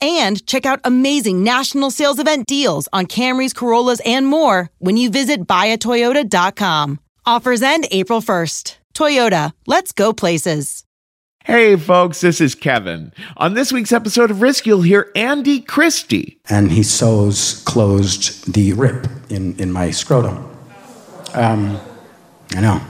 and check out amazing national sales event deals on Camrys, Corollas, and more when you visit buyatoyota.com. Offers end April 1st. Toyota, let's go places. Hey, folks, this is Kevin. On this week's episode of Risk, you'll hear Andy Christie. And he sews closed the rip in, in my scrotum. Um, I know.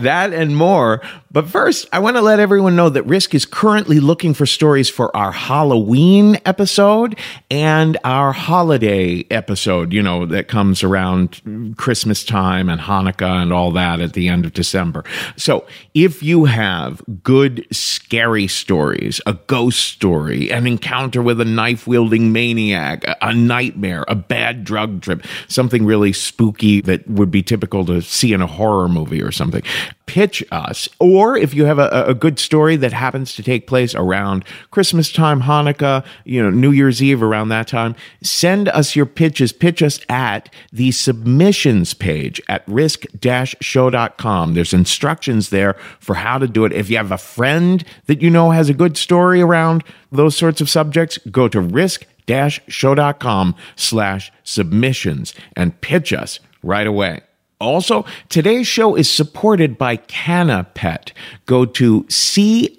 That and more. But first, I want to let everyone know that Risk is currently looking for stories for our Halloween episode and our holiday episode, you know, that comes around Christmas time and Hanukkah and all that at the end of December. So if you have good, scary stories, a ghost story, an encounter with a knife wielding maniac, a nightmare, a bad drug trip, something really spooky that would be typical to see in a horror movie or something, pitch us. Or if you have a, a good story that happens to take place around Christmas time, Hanukkah, you know, New Year's Eve, around that time, send us your pitches. Pitch us at the submissions page at risk-show.com. There's instructions there for how to do it. If you have a friend that you know has a good story around those sorts of subjects, go to risk-show.com slash submissions and pitch us right away. Also, today's show is supported by Canna-Pet. Go to C-A-N-N-A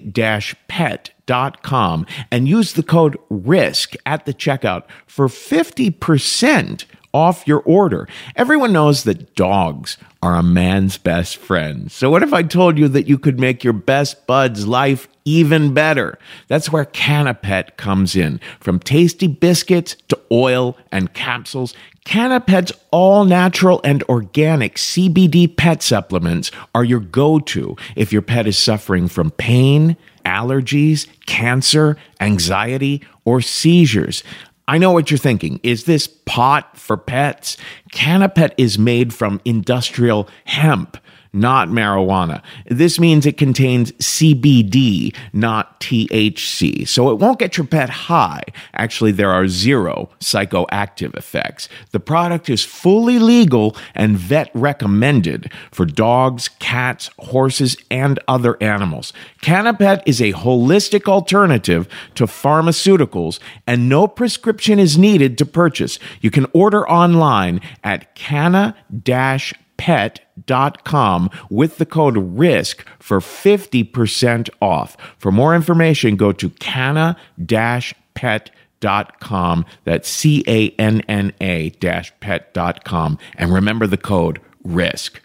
dash pet dot com and use the code RISK at the checkout for 50% off your order. Everyone knows that dogs are a man's best friend. So what if I told you that you could make your best bud's life even better? That's where Canna-Pet comes in. From tasty biscuits to oil and capsules, Canna-Pet's all natural and organic CBD pet supplements are your go to if your pet is suffering from pain, allergies, cancer, anxiety, or seizures. I know what you're thinking. Is this pot for pets? Canna-Pet is made from industrial hemp not marijuana. This means it contains CBD, not THC. So it won't get your pet high. Actually, there are zero psychoactive effects. The product is fully legal and vet recommended for dogs, cats, horses, and other animals. Canna-Pet is a holistic alternative to pharmaceuticals and no prescription is needed to purchase. You can order online at canna-pet pet.com with the code RISK for 50% off. For more information, go to canna-pet.com. That's C A N N A pet.com. And remember the code RISK.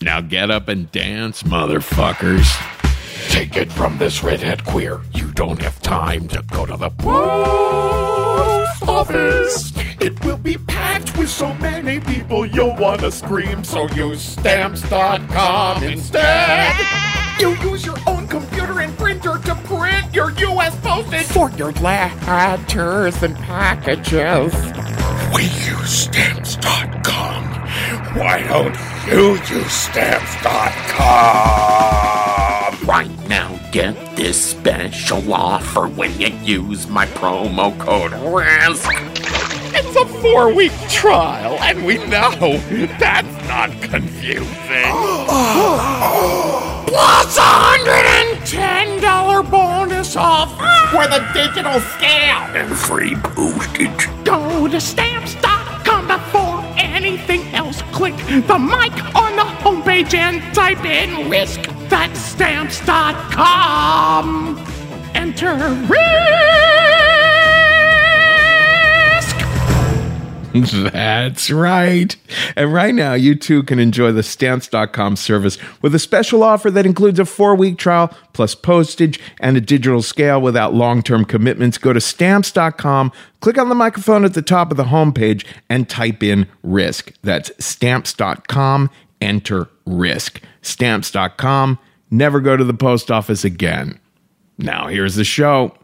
Now get up and dance, motherfuckers. Take it from this redhead queer. You don't have time to go to the post office. It will be packed with so many people you'll want to scream. So use stamps.com instead. You use your own computer and printer to print your U.S. postage for your letters and packages. We use stamps.com. Why don't you use stamps.com? Right now, get this special offer when you use my promo code RISK. It's a four week trial, and we know that's not confusing. Plus a $110 bonus off for the digital scale and free postage. Go to stamps.com before anything else. Click the mic on the homepage and type in risk. That's stamps.com. Enter risk. That's right. And right now, you too can enjoy the stamps.com service with a special offer that includes a four week trial plus postage and a digital scale without long term commitments. Go to stamps.com, click on the microphone at the top of the homepage, and type in risk. That's stamps.com, enter risk. Stamps.com, never go to the post office again. Now, here's the show.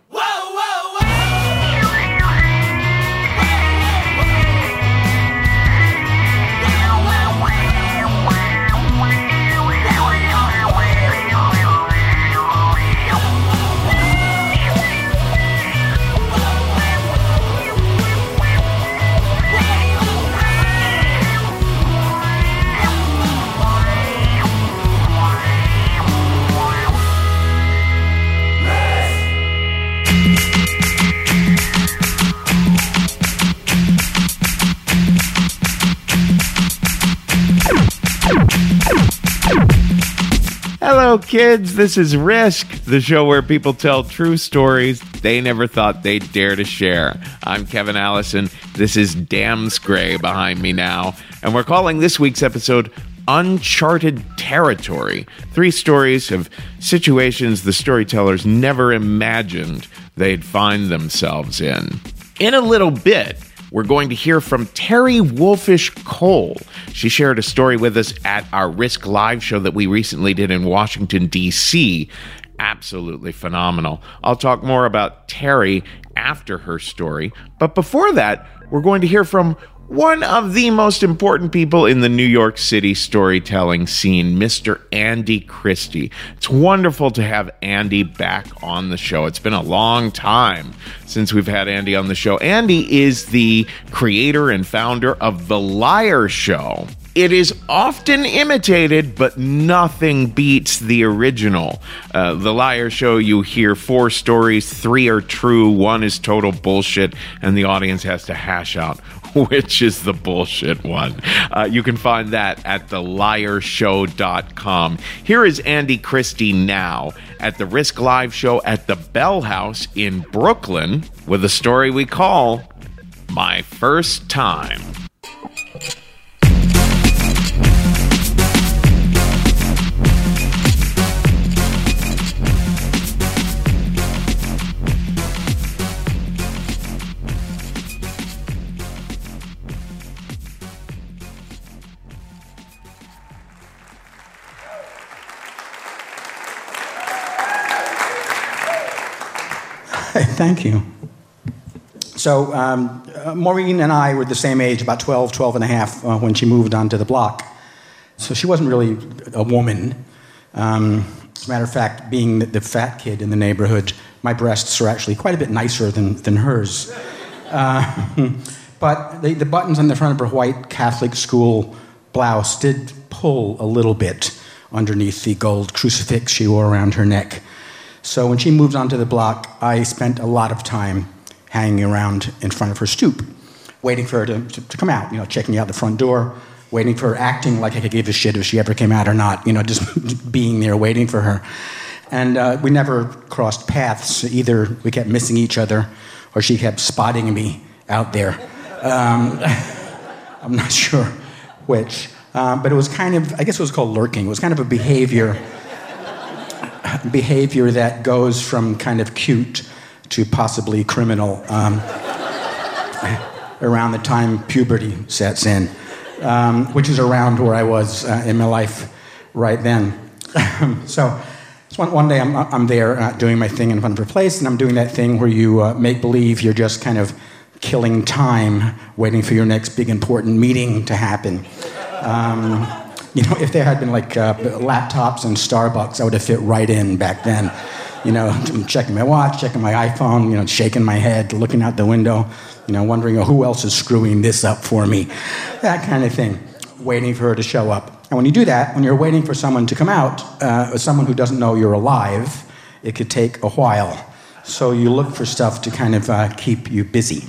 Hello, kids. This is Risk, the show where people tell true stories they never thought they'd dare to share. I'm Kevin Allison. This is Dams Gray behind me now, and we're calling this week's episode Uncharted Territory. Three stories of situations the storytellers never imagined they'd find themselves in. In a little bit, we're going to hear from Terry Wolfisch Cole. She shared a story with us at our Risk Live show that we recently did in Washington, D.C. Absolutely phenomenal. I'll talk more about Terry after her story. But before that, we're going to hear from one of the most important people in the New York City storytelling scene, Mr. Andy Christie. It's wonderful to have Andy back on the show. It's been a long time since we've had Andy on the show. Andy is the creator and founder of The Liar Show. It is often imitated, but nothing beats the original. Uh, the Liar Show, you hear four stories, three are true, one is total bullshit, and the audience has to hash out which is the bullshit one. Uh, you can find that at theliarshow.com. Here is Andy Christie now at the Risk Live show at the Bell House in Brooklyn with a story we call My First Time. Thank you. So, um, uh, Maureen and I were the same age, about 12, 12 and a half, uh, when she moved onto the block. So, she wasn't really a woman. Um, as a matter of fact, being the, the, fat kid in the neighborhood, my breasts are actually quite a bit nicer than, than hers. Uh, but the, the buttons on the front of her white Catholic school blouse did pull a little bit underneath the gold crucifix she wore around her neck. So when she moved onto the block, I spent a lot of time hanging around in front of her stoop, waiting for her to, to, to, come out, you know, checking out the front door, waiting for her, acting like I could give a shit if she ever came out or not, you know, just being there waiting for her. And uh, we never crossed paths. Either we kept missing each other or she kept spotting me out there. Um, I'm not sure which. Um, but it was kind of, I guess it was called lurking. It was kind of a behavior behavior that goes from kind of cute to possibly criminal um, around the time puberty sets in, um, which is around where I was uh, in my life right then. so, so one, one, day I'm, I'm there uh, doing my thing in front of a place, and I'm doing that thing where you uh, make believe you're just kind of killing time, waiting for your next big important meeting to happen. Um, you know, if there had been like uh, laptops and Starbucks, I would have fit right in back then. You know, checking my watch, checking my iPhone, you know, shaking my head, looking out the window, you know, wondering oh, who else is screwing this up for me. That kind of thing, waiting for her to show up. And when you do that, when you're waiting for someone to come out, uh, someone who doesn't know you're alive, it could take a while. So you look for stuff to kind of uh, keep you busy.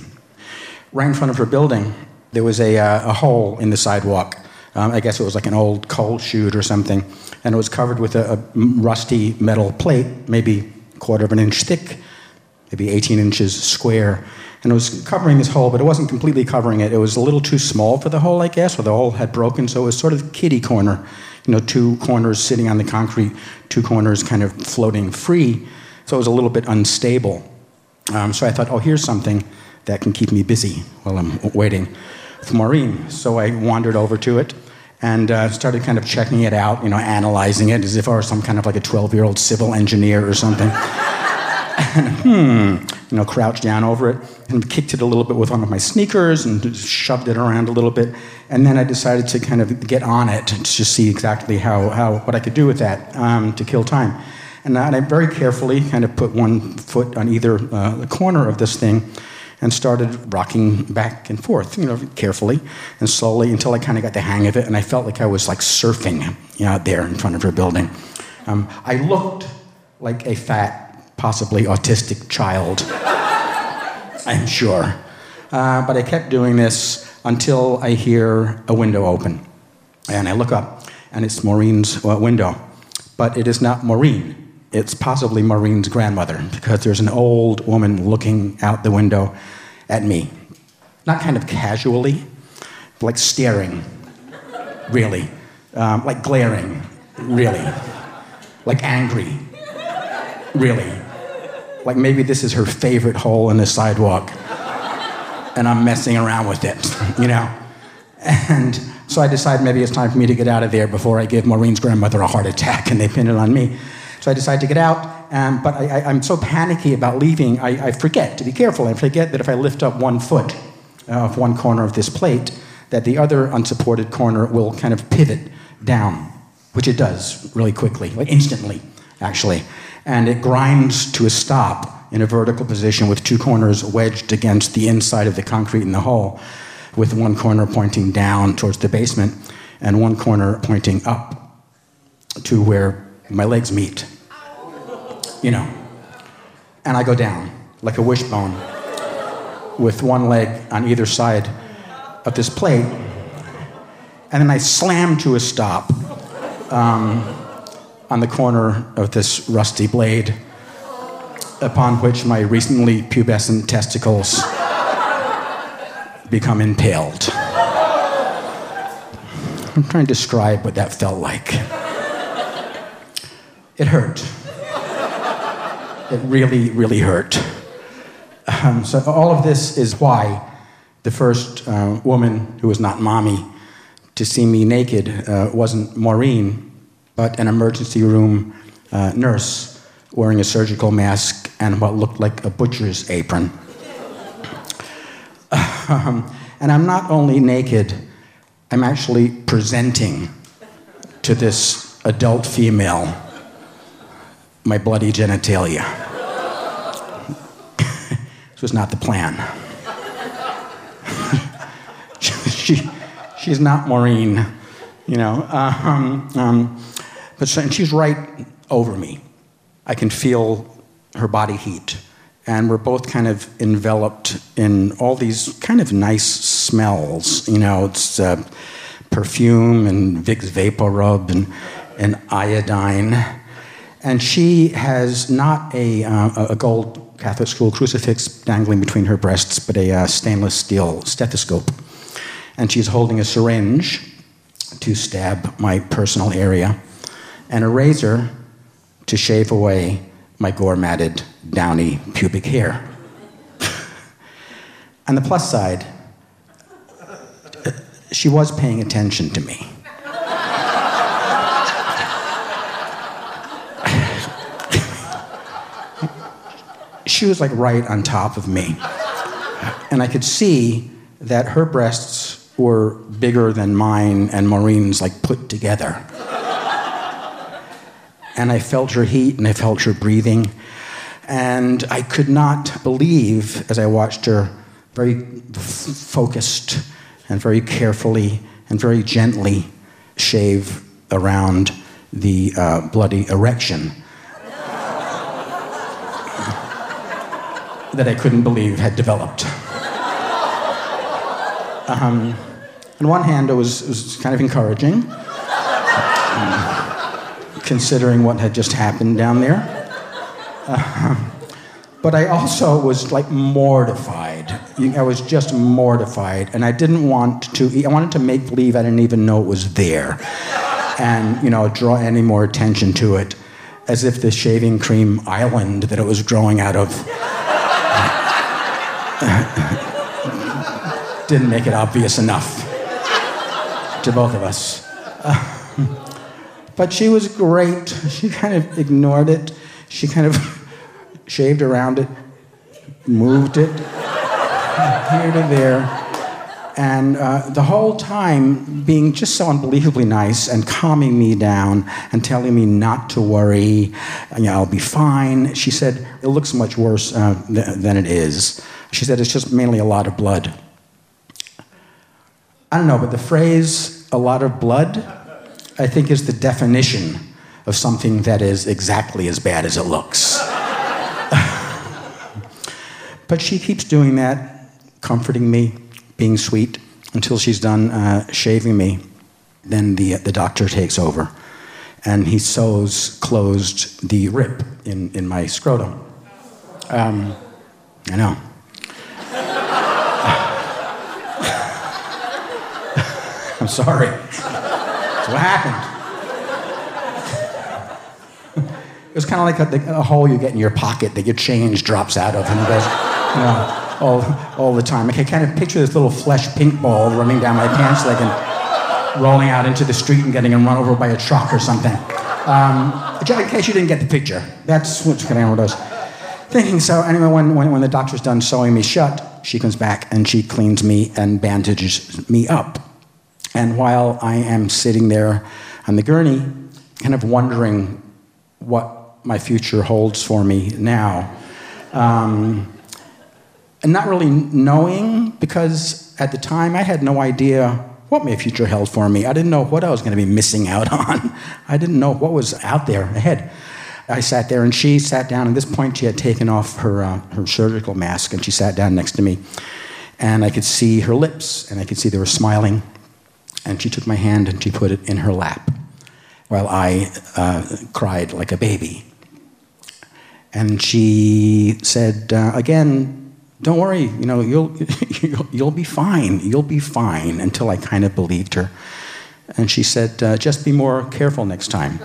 Right in front of her building, there was a, uh, a hole in the sidewalk. Um, I guess it was like an old coal chute or something. And it was covered with a, a rusty metal plate, maybe a quarter of an inch thick, maybe 18 inches square. And it was covering this hole, but it wasn't completely covering it. It was a little too small for the hole, I guess, or the hole had broken. So it was sort of kitty corner. You know, two corners sitting on the concrete, two corners kind of floating free. So it was a little bit unstable. Um, so I thought, oh, here's something that can keep me busy while I'm waiting for Maureen. So I wandered over to it and uh, started kind of checking it out, you know, analyzing it as if I were some kind of like a 12 year old civil engineer or something. and, hmm, you know, crouched down over it and kicked it a little bit with one of my sneakers and shoved it around a little bit. And then I decided to kind of get on it to just see exactly how, how what I could do with that um, to kill time. And I very carefully kind of put one foot on either uh, the corner of this thing and started rocking back and forth, you know, carefully and slowly until I kind of got the hang of it, and I felt like I was like surfing you know, out there in front of her building. Um, I looked like a fat, possibly autistic child, I'm sure. Uh, but I kept doing this until I hear a window open. And I look up, and it's Maureen's uh, window. But it is not Maureen it's possibly Maureen's grandmother because there's an old woman looking out the window at me. Not kind of casually, like staring, really. Um, like glaring, really. Like angry, really. Like maybe this is her favorite hole in the sidewalk and I'm messing around with it, you know? And so I decide maybe it's time for me to get out of there before I give Maureen's grandmother a heart attack and they pin it on me. So I decided to get out, um, but I, am so panicky about leaving, I, I, forget to be careful. I forget that if I lift up one foot uh, of one corner of this plate, that the other unsupported corner will kind of pivot down, which it does really quickly, like instantly, actually. And it grinds to a stop in a vertical position with two corners wedged against the inside of the concrete in the hole, with one corner pointing down towards the basement and one corner pointing up to where my legs meet you know. And I go down like a wishbone with one leg on either side of this plate. And then I slam to a stop um, on the corner of this rusty blade, upon which my recently pubescent testicles become impaled. I'm trying to describe what that felt like. It hurt it really, really hurt. Um, so, all of this is why the first uh, woman who was not mommy to see me naked uh, wasn't Maureen, but an emergency room uh, nurse wearing a surgical mask and what looked like a butcher's apron. um, and I'm not only naked, I'm actually presenting to this adult female my bloody genitalia. Was not the plan. she, she's not Maureen, you know. Um, um, but and she's right over me. I can feel her body heat. And we're both kind of enveloped in all these kind of nice smells. You know, it's uh, perfume and Vicks VapoRub and, and iodine. And she has not a, uh, a gold Catholic school crucifix dangling between her breasts, but a uh, stainless steel stethoscope. And she's holding a syringe to stab my personal area, and a razor to shave away my gore matted, downy pubic hair. On the plus side, she was paying attention to me. She was like right on top of me. And I could see that her breasts were bigger than mine and Maureen's, like put together. And I felt her heat and I felt her breathing. And I could not believe, as I watched her very f- focused and very carefully and very gently shave around the uh, bloody erection that I couldn't believe had developed. Um, on one hand, it was, it was kind of encouraging, um, considering what had just happened down there. Uh, but I also was like mortified. I was just mortified, and I didn't want to. I wanted to make believe I didn't even know it was there, and you know, draw any more attention to it, as if the shaving cream island that it was growing out of didn't make it obvious enough to both of us. Uh, but she was great. She kind of ignored it. She kind of shaved around it, moved it here to there. And uh, the whole time being just so unbelievably nice and calming me down and telling me not to worry, you know, I'll be fine. She said, It looks much worse uh, th- than it is. She said, It's just mainly a lot of blood. I don't know, but the phrase a lot of blood, I think, is the definition of something that is exactly as bad as it looks. but she keeps doing that, comforting me, being sweet, until she's done uh, shaving me. Then the, the doctor takes over and he sews closed the rip in, in my scrotum. Um, I know. I'm sorry. That's what happened. it was kind of like a, a, hole you get in your pocket that your change drops out of and it goes, you know, all, all the time. I can kind of picture this little flesh pink ball running down my pants leg and rolling out into the street and getting run over by a truck or something. Um, in case you didn't get the picture, that's what's going on with us. Thinking so. Anyway, when, when, when the doctor's done sewing me shut, she comes back and she cleans me and bandages me up. And while I am sitting there on the gurney, kind of wondering what my future holds for me now, um, and not really knowing, because at the time I had no idea what my future held for me. I didn't know what I was going to be missing out on. I didn't know what was out there ahead. I sat there, and she sat down. At this point, she had taken off her, uh, her surgical mask, and she sat down next to me. And I could see her lips, and I could see they were smiling and she took my hand and she put it in her lap while I uh, cried like a baby. And she said, uh, again, don't worry, you know, you'll, you'll, you'll, be fine, you'll be fine, until I kind of believed her. And she said, uh, just be more careful next time.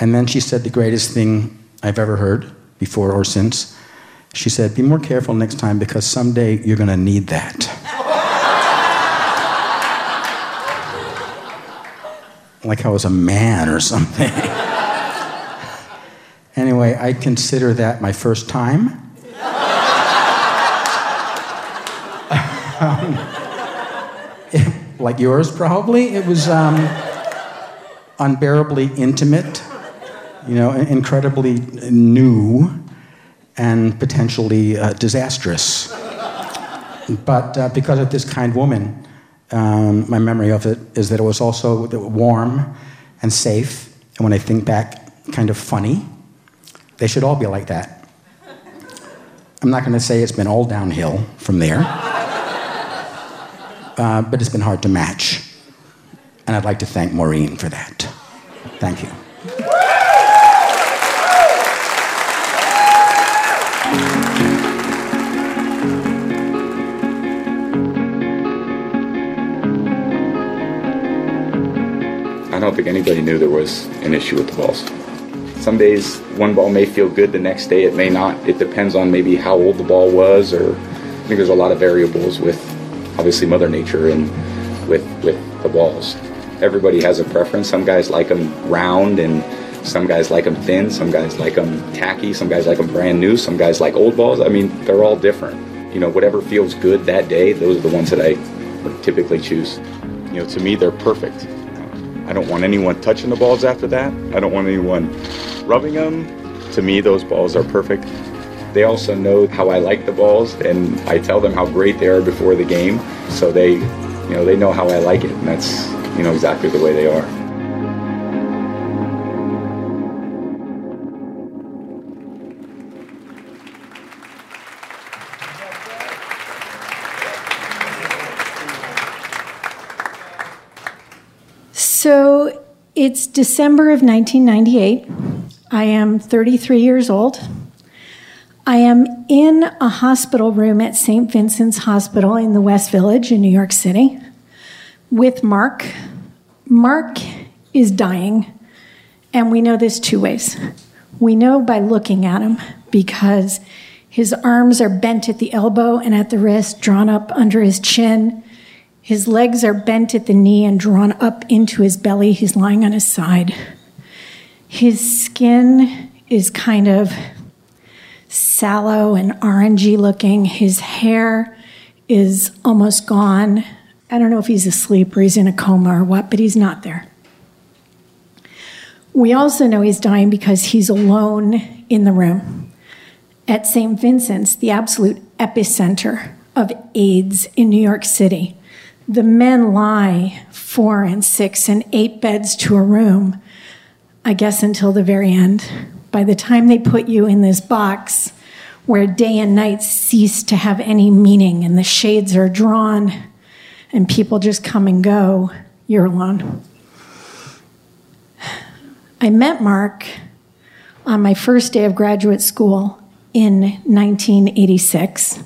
And then she said the greatest thing I've ever heard, before or since. She said, be more careful next time because someday you're going to need that. Like I was a man or something. anyway, I consider that my first time. um, it, like yours, probably. It was um, unbearably intimate, you know, incredibly new, and potentially uh, disastrous. But uh, because of this kind woman, um, my memory of it is that it was also warm and safe, and when I think back, kind of funny. They should all be like that. I'm not going to say it's been all downhill from there, uh, but it's been hard to match. And I'd like to thank Maureen for that. Thank you. Don't think anybody knew there was an issue with the balls. Some days one ball may feel good, the next day it may not. It depends on maybe how old the ball was, or I think there's a lot of variables with obviously Mother Nature and with with the balls. Everybody has a preference. Some guys like them round, and some guys like them thin. Some guys like them tacky. Some guys like them brand new. Some guys like old balls. I mean, they're all different. You know, whatever feels good that day, those are the ones that I typically choose. You know, to me, they're perfect. I don't want anyone touching the balls after that. I don't want anyone rubbing them. To me, those balls are perfect. They also know how I like the balls, and I tell them how great they are before the game. So they, you know, they know how I like it, and that's, you know, exactly the way they are. It's December of 1998. I am 33 years old. I am in a hospital room at St. Vincent's Hospital in the West Village in New York City with Mark. Mark is dying, and we know this two ways. We know by looking at him because his arms are bent at the elbow and at the wrist, drawn up under his chin. His legs are bent at the knee and drawn up into his belly. He's lying on his side. His skin is kind of sallow and orangey looking. His hair is almost gone. I don't know if he's asleep or he's in a coma or what, but he's not there. We also know he's dying because he's alone in the room. At St. Vincent's, the absolute epicenter of AIDS in New York City, the men lie four and six and eight beds to a room, I guess until the very end. By the time they put you in this box where day and night cease to have any meaning and the shades are drawn and people just come and go, you're alone. I met Mark on my first day of graduate school in 1986.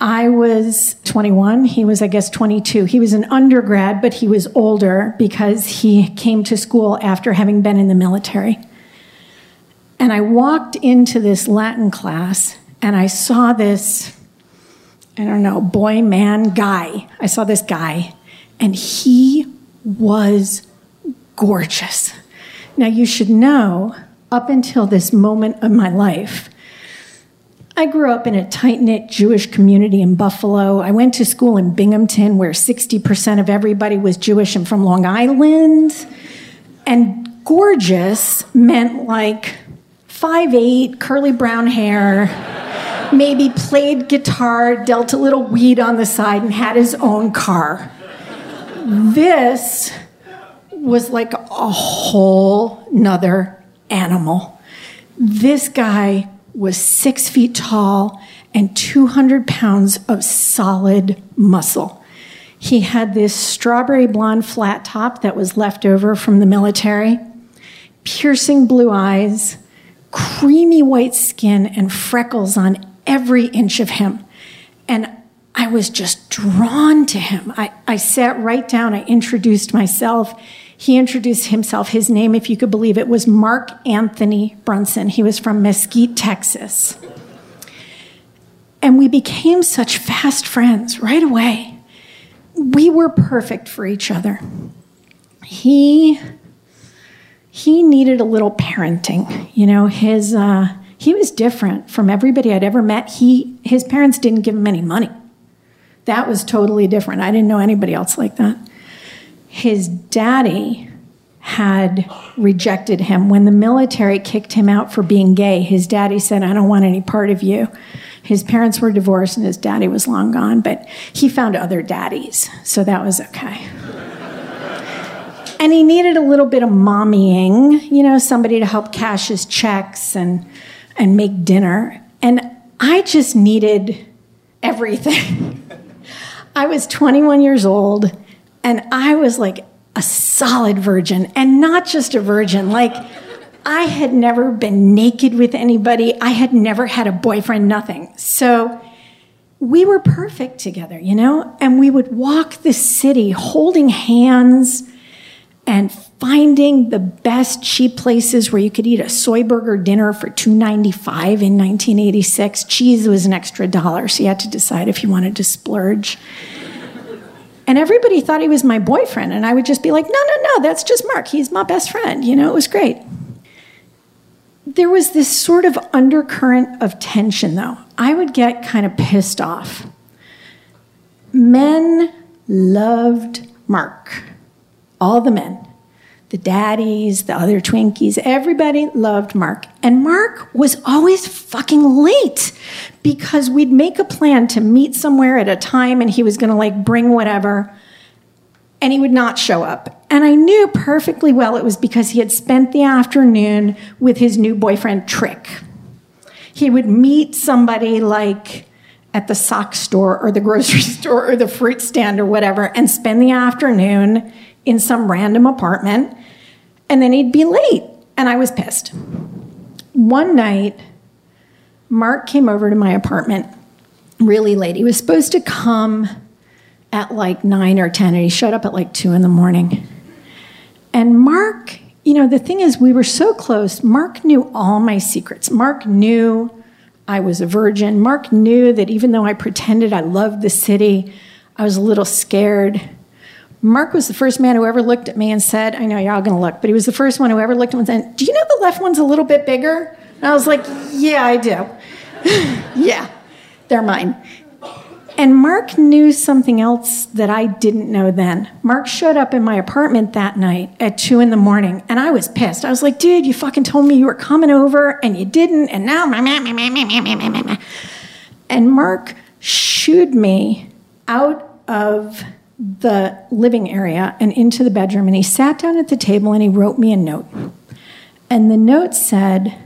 I was 21. He was, I guess, 22. He was an undergrad, but he was older because he came to school after having been in the military. And I walked into this Latin class and I saw this, I don't know, boy, man, guy. I saw this guy and he was gorgeous. Now, you should know, up until this moment of my life, I grew up in a tight knit Jewish community in Buffalo. I went to school in Binghamton, where 60% of everybody was Jewish and from Long Island. And gorgeous meant like five eight, curly brown hair, maybe played guitar, dealt a little weed on the side, and had his own car. This was like a whole nother animal. This guy was six feet tall and 200 pounds of solid muscle. He had this strawberry blonde flat top that was left over from the military, piercing blue eyes, creamy white skin, and freckles on every inch of him. And I was just drawn to him. I, I sat right down, I introduced myself. He introduced himself. His name, if you could believe it, was Mark Anthony Brunson. He was from Mesquite, Texas. And we became such fast friends right away. We were perfect for each other. He he needed a little parenting. You know, his uh, he was different from everybody I'd ever met. He his parents didn't give him any money. That was totally different. I didn't know anybody else like that his daddy had rejected him. When the military kicked him out for being gay, his daddy said, I don't want any part of you. His parents were divorced and his daddy was long gone, but he found other daddies, so that was okay. and he needed a little bit of mommying, you know, somebody to help cash his checks and, and make dinner. And I just needed everything. I was 21 years old and I was like a solid virgin, and not just a virgin. Like, I had never been naked with anybody, I had never had a boyfriend, nothing. So, we were perfect together, you know? And we would walk the city holding hands and finding the best cheap places where you could eat a soy burger dinner for $2.95 in 1986. Cheese was an extra dollar, so you had to decide if you wanted to splurge. And everybody thought he was my boyfriend. And I would just be like, no, no, no, that's just Mark. He's my best friend. You know, it was great. There was this sort of undercurrent of tension, though. I would get kind of pissed off. Men loved Mark, all the men the daddies, the other Twinkies, everybody loved Mark. And Mark was always fucking late because we'd make a plan to meet somewhere at a time and he was to like bring whatever and he would not show up. And I knew perfectly well it was because he had spent the afternoon with his new boyfriend, Trick. He would meet somebody like at the sock store or the grocery store or the fruit stand or whatever and spend the afternoon in some random apartment, and then he'd be late. And I was pissed. One night, Mark came over to my apartment really late. He was supposed to come at like nine or 10, and he showed up at like two in the morning. And Mark, you know, the thing is, we were so close. Mark knew all my secrets. Mark knew I was a virgin. Mark knew that even though I pretended I loved the city, I was a little scared. Mark was the first man who ever looked at me and said, I know you're all gonna look, but he was the first one who ever looked at me and said, Do you know the left one's a little bit bigger? And I was like, Yeah, I do. yeah, they're mine. And Mark knew something else that I didn't know then. Mark showed up in my apartment that night at two in the morning, and I was pissed. I was like, dude, you fucking told me you were coming over and you didn't, and now. And Mark shooed me out of the living area and into the bedroom, and he sat down at the table and he wrote me a note. And the note said,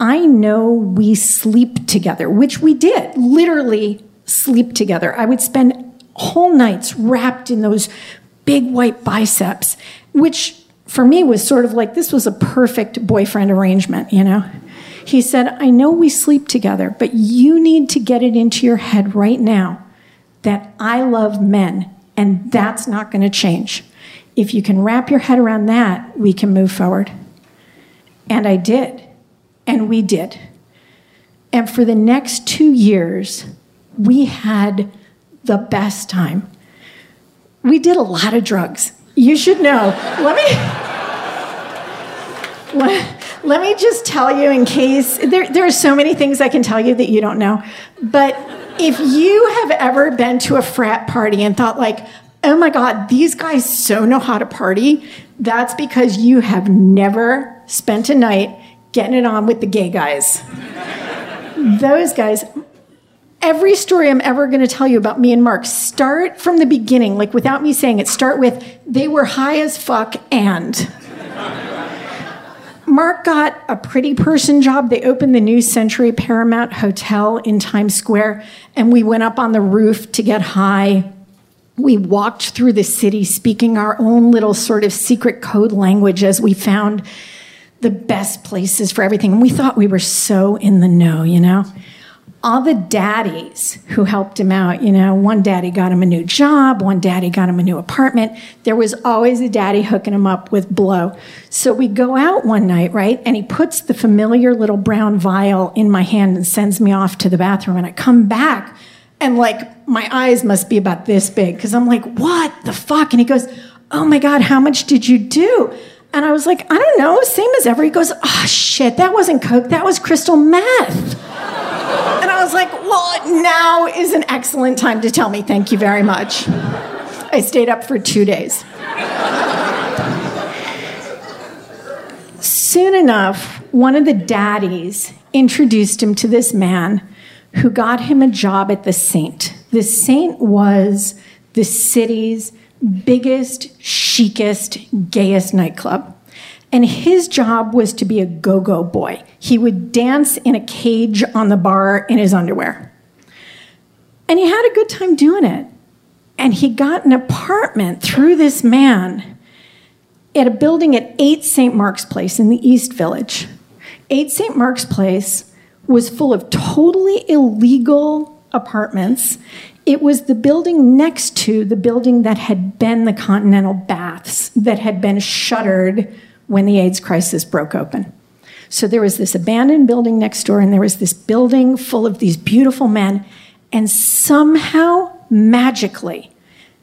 I know we sleep together, which we did, literally sleep together. I would spend whole nights wrapped in those big white biceps, which for me was sort of like this was a perfect boyfriend arrangement, you know? He said, I know we sleep together, but you need to get it into your head right now that I love men, and that's not going to change. If you can wrap your head around that, we can move forward. And I did, and we did. And for the next two years, we had the best time. We did a lot of drugs. You should know. Let me let, let me just tell you in case there, there are so many things I can tell you that you don't know. But if you have ever been to a frat party and thought like, oh my God, these guys so know how to party, that's because you have never spent a night getting it on with the gay guys. Those guys, every story I'm ever going to tell you about me and Mark, start from the beginning, like without me saying it, start with they were high as fuck and. Mark got a pretty person job. They opened the new Century Paramount Hotel in Times Square, and we went up on the roof to get high. We walked through the city speaking our own little sort of secret code language as we found the best places for everything. And we thought we were so in the know, you know? All the daddies who helped him out, you know, one daddy got him a new job, one daddy got him a new apartment. There was always a daddy hooking him up with blow. So we go out one night, right? And he puts the familiar little brown vial in my hand and sends me off to the bathroom. And I come back and like my eyes must be about this big because I'm like, what the fuck? And he goes, oh my God, how much did you do? And I was like, I don't know, same as ever. He goes, oh shit, that wasn't Coke, that was crystal meth. Was like, well, now is an excellent time to tell me thank you very much. I stayed up for two days. Soon enough, one of the daddies introduced him to this man who got him a job at the Saint. The Saint was the city's biggest, chicest, gayest nightclub. And his job was to be a go go boy. He would dance in a cage on the bar in his underwear. And he had a good time doing it. And he got an apartment through this man at a building at 8 St. Mark's Place in the East Village. 8 St. Mark's Place was full of totally illegal apartments. It was the building next to the building that had been the Continental Baths, that had been shuttered when the AIDS crisis broke open. So there was this abandoned building next door, and there was this building full of these beautiful men. And somehow, magically,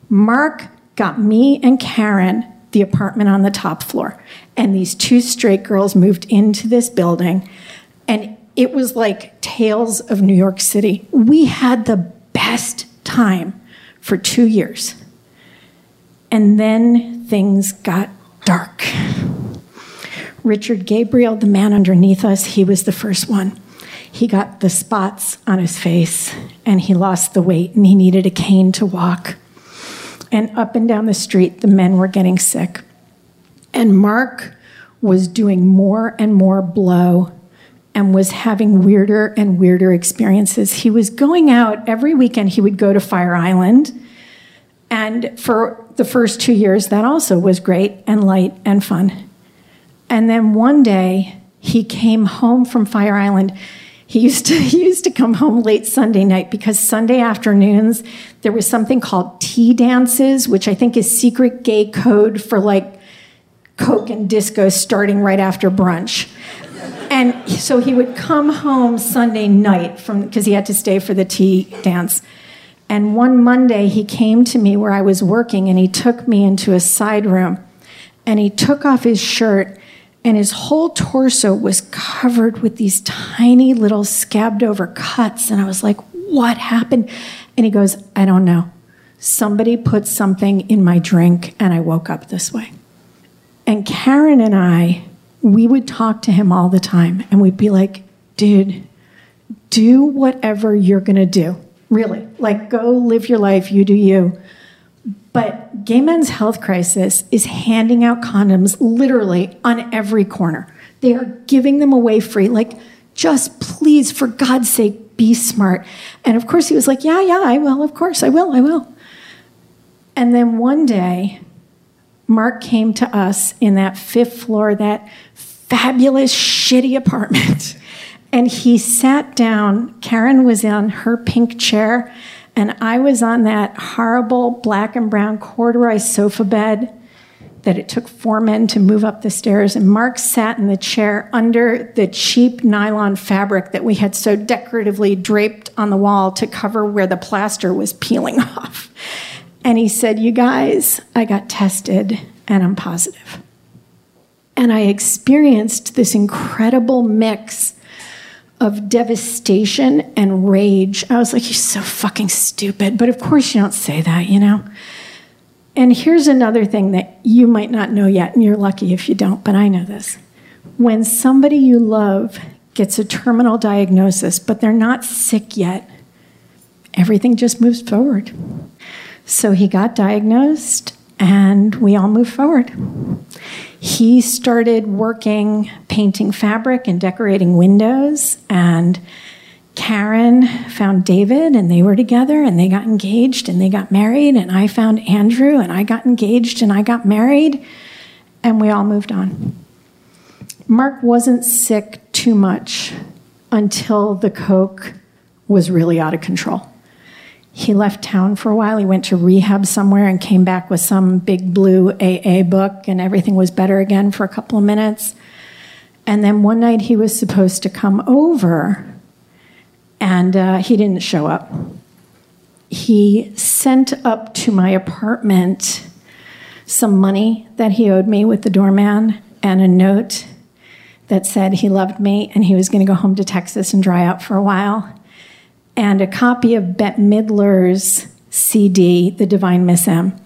Mark got me and Karen the apartment on the top floor. And these two straight girls moved into this building. And it was like tales of New York City. We had the best time for two years. And then things got dark. Richard Gabriel, the man underneath us, he was the first one. He got the spots on his face and he lost the weight and he needed a cane to walk. And up and down the street, the men were getting sick. And Mark was doing more and more blow and was having weirder and weirder experiences. He was going out every weekend, he would go to Fire Island. And for the first two years, that also was great and light and fun. And then one day, he came home from Fire Island. He used to he used to come home late Sunday night because Sunday afternoons there was something called tea dances, which I think is secret gay code for like coke and disco starting right after brunch. And so he would come home Sunday night from because he had to stay for the tea dance. And one Monday he came to me where I was working and he took me into a side room and he took off his shirt and his whole torso was covered with these tiny little scabbed over cuts. And I was like, What happened? And he goes, I don't know. Somebody put something in my drink, and I woke up this way. And Karen and I, we would talk to him all the time, and we'd be like, Dude, do whatever you're going to do. Really. Like, go live your life, you do you. But Gay Men's Health Crisis is handing out condoms literally on every corner. They are giving them away free. Like, just please, for God's sake, be smart. And of course, he was like, Yeah, yeah, I will. Of course, I will. I will. And then one day, Mark came to us in that fifth floor, that fabulous, shitty apartment. And he sat down. Karen was on her pink chair and I was on that horrible black and brown corduroy sofa bed that it took four men to move up the stairs. And Mark sat in the chair under the cheap nylon fabric that we had so decoratively draped on the wall to cover where the plaster was peeling off. And he said, You guys, I got tested and I'm positive. And I experienced this incredible mix of devastation and rage. I was like, you're so fucking stupid. But of course, you don't say that, you know? And here's another thing that you might not know yet, and you're lucky if you don't, but I know this. When somebody you love gets a terminal diagnosis, but they're not sick yet, everything just moves forward. So he got diagnosed, and we all moved forward. He started working painting fabric and decorating windows, and Karen found David, and they were together, and they got engaged, and they got married, and I found Andrew, and I got engaged, and I got married, and we all moved on. Mark wasn't sick too much until the Coke was really out of control he left town for a while. He went to rehab somewhere and came back with some big blue AA book, and everything was better again for a couple of minutes. And then one night he was supposed to come over, and uh, he didn't show up. He sent up to my apartment some money that he owed me with the doorman and a note that said he loved me and he was going to go home to Texas and dry out for a while and a copy of Bette Midler's CD, The Divine Miss M.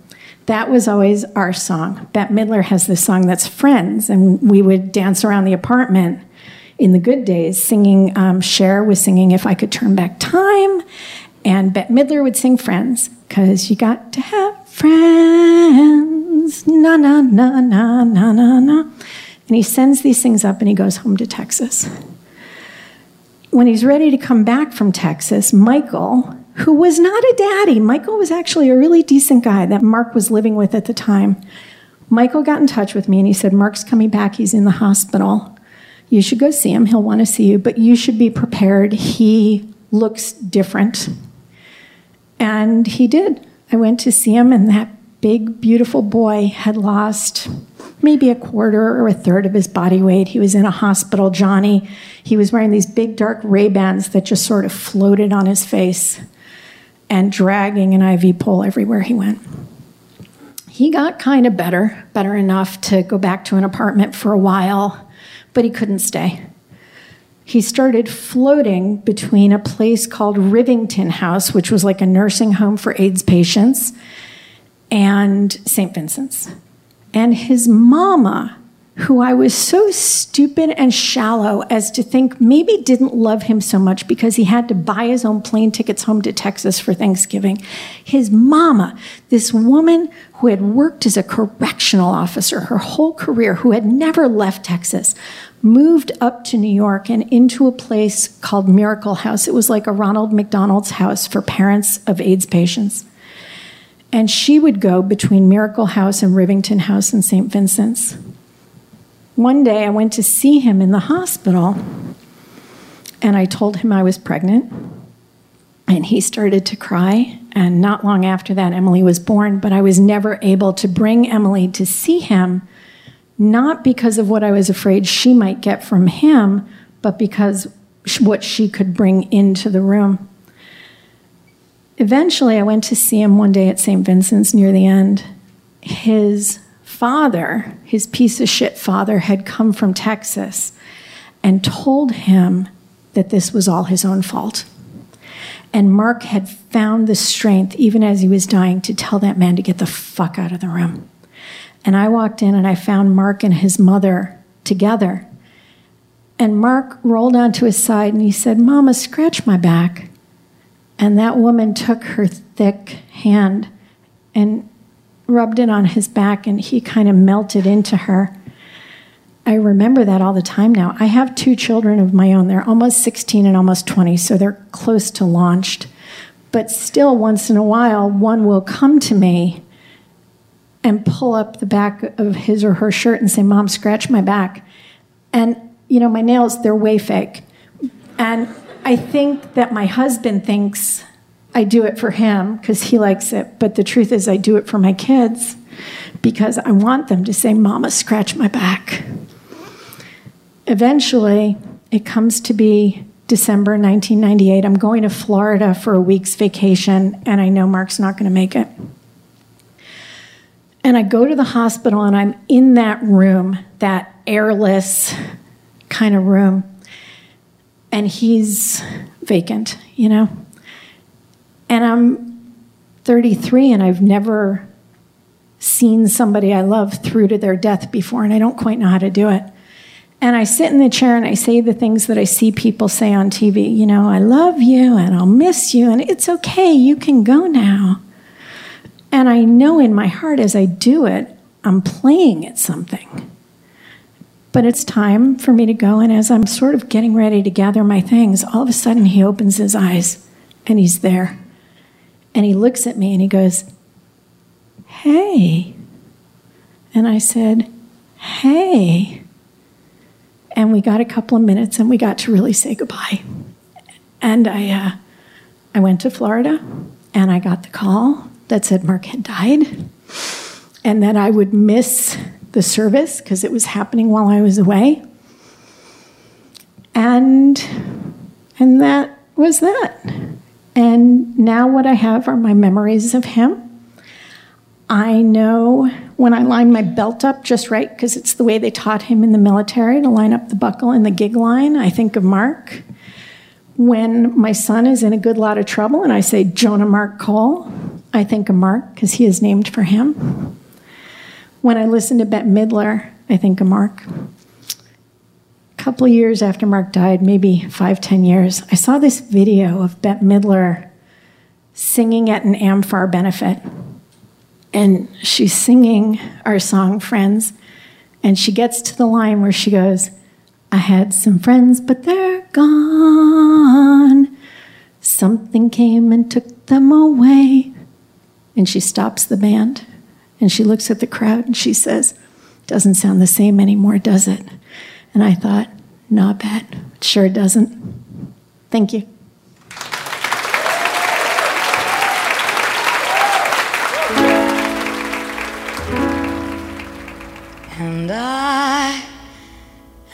That was always our song. Bette Midler has this song that's Friends, and we would dance around the apartment in the good days singing. Um, Cher was singing If I Could Turn Back Time, and Bette Midler would sing Friends, because you got to have friends. Na, na, na, na, na, na, na. And he sends these things up and he goes home to Texas when he's ready to come back from Texas, Michael, who was not a daddy, Michael was actually a really decent guy that Mark was living with at the time. Michael got in touch with me and he said, Mark's coming back. He's in the hospital. You should go see him. He'll want to see you, but you should be prepared. He looks different. And he did. I went to see him, and that big, beautiful boy had lost maybe a quarter or a third of his body weight. He was in a hospital, Johnny. He was wearing these big, dark Ray-Bans that just sort of floated on his face and dragging an IV pole everywhere he went. He got kind of better, better enough to go back to an apartment for a while, but he couldn't stay. He started floating between a place called Rivington House, which was like a nursing home for AIDS patients, and St. Vincent's. And his mama, who I was so stupid and shallow as to think maybe didn't love him so much because he had to buy his own plane tickets home to Texas for Thanksgiving. His mama, this woman who had worked as a correctional officer her whole career, who had never left Texas, moved up to New York and into a place called Miracle House. It was like a Ronald McDonald's house for parents of AIDS patients. And she would go between Miracle House and Rivington House in St. Vincent's. One day I went to see him in the hospital and I told him I was pregnant. And he started to cry. And not long after that, Emily was born. But I was never able to bring Emily to see him, not because of what I was afraid she might get from him, but because what she could bring into the room. Eventually, I went to see him one day at St. Vincent's near the end. His father, his piece of shit father, had come from Texas and told him that this was all his own fault. And Mark had found the strength, even as he was dying, to tell that man to get the fuck out of the room. And I walked in and I found Mark and his mother together. And Mark rolled onto his side and he said, Mama, scratch my back. And that woman took her thick hand and rubbed it on his back, and he kind of melted into her. I remember that all the time now. I have two children of my own. They're almost 16 and almost 20, so they're close to launched. But still, once in a while, one will come to me and pull up the back of his or her shirt and say, Mom, scratch my back. And, you know, my nails, they're way fake. And I think that my husband thinks I do it for him because he likes it. But the truth is, I do it for my kids because I want them to say, Mama, scratch my back. Eventually, it comes to be December 1998. I'm going to Florida for a week's vacation, and I know Mark's not going to make it. And I go to the hospital, and I'm in that room, that airless kind of room, and he's vacant, you know? And I'm 33, and I've never seen somebody I love through to their death before, and I don't quite know how to do it. And I sit in the chair and I say the things that I see people say on TV. You know, I love you and I'll miss you and it's okay, you can go now. And I know in my heart as I do it, I'm playing at something. But it's time for me to go. And as I'm sort of getting ready to gather my things, all of a sudden he opens his eyes and he's there. And he looks at me and he goes, Hey. And I said, Hey. And we got a couple of minutes and we got to really say goodbye. And I, uh, I went to Florida and I got the call that said Mark had died and that I would miss the service because it was happening while I was away. And, and that was that. And now what I have are my memories of him. I know when I line my belt up just right, because it's the way they taught him in the military to line up the buckle and the gig line, I think of Mark. When my son is in a good lot of trouble and I say Jonah Mark Cole, I think of Mark because he is named for him. When I listen to Bette Midler, I think of Mark. A couple years after Mark died, maybe five, ten years, I saw this video of Bette Midler singing at an AMFAR benefit and she's singing our song, Friends. And she gets to the line where she goes, I had some friends, but they're gone. Something came and took them away. And she stops the band and she looks at the crowd and she says, Doesn't sound the same anymore, does it? And I thought, Not bad. It sure doesn't. Thank you. And I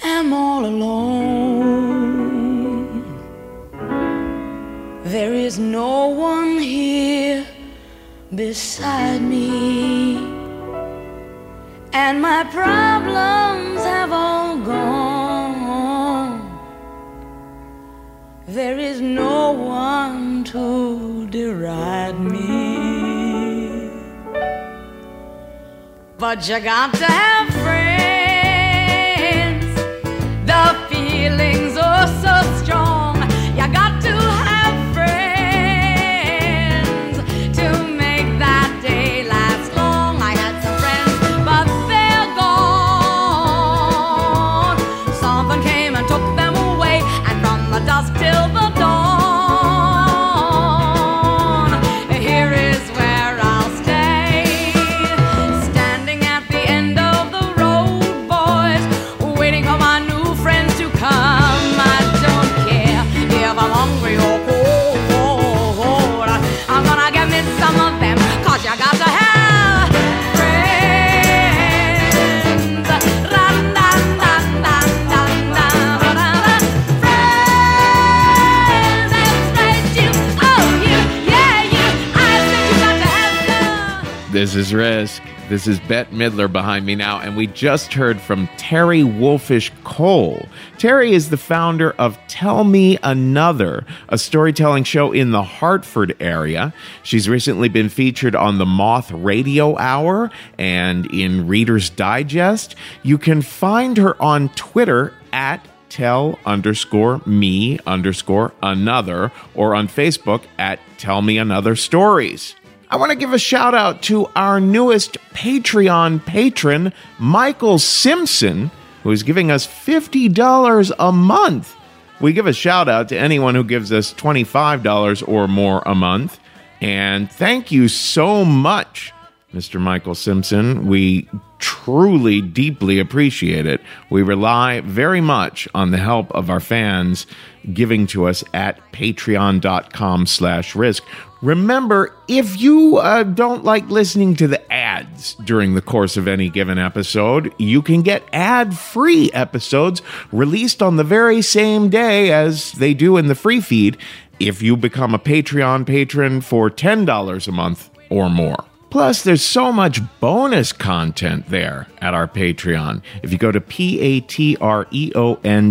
am all alone. There is no one here beside me. And my problems have all gone. There is no one to deride me. But you got to have This is Risk. This is Bette Midler behind me now, and we just heard from Terry Wolfisch Cole. Terry is the founder of Tell Me Another, a storytelling show in the Hartford area. She's recently been featured on the Moth Radio Hour and in Reader's Digest. You can find her on Twitter at tell underscore me underscore another or on Facebook at Tell Me Another Stories. I want to give a shout out to our newest Patreon patron, Michael Simpson, who is giving us $50 a month. We give a shout out to anyone who gives us $25 or more a month. And thank you so much, Mr. Michael Simpson. We truly, deeply appreciate it. We rely very much on the help of our fans giving to us at patreon.com slash risk. Remember, if you uh, don't like listening to the ads during the course of any given episode, you can get ad free episodes released on the very same day as they do in the free feed if you become a Patreon patron for $10 a month or more. Plus, there's so much bonus content there at our Patreon. If you go to p-a-t-r-e-o-n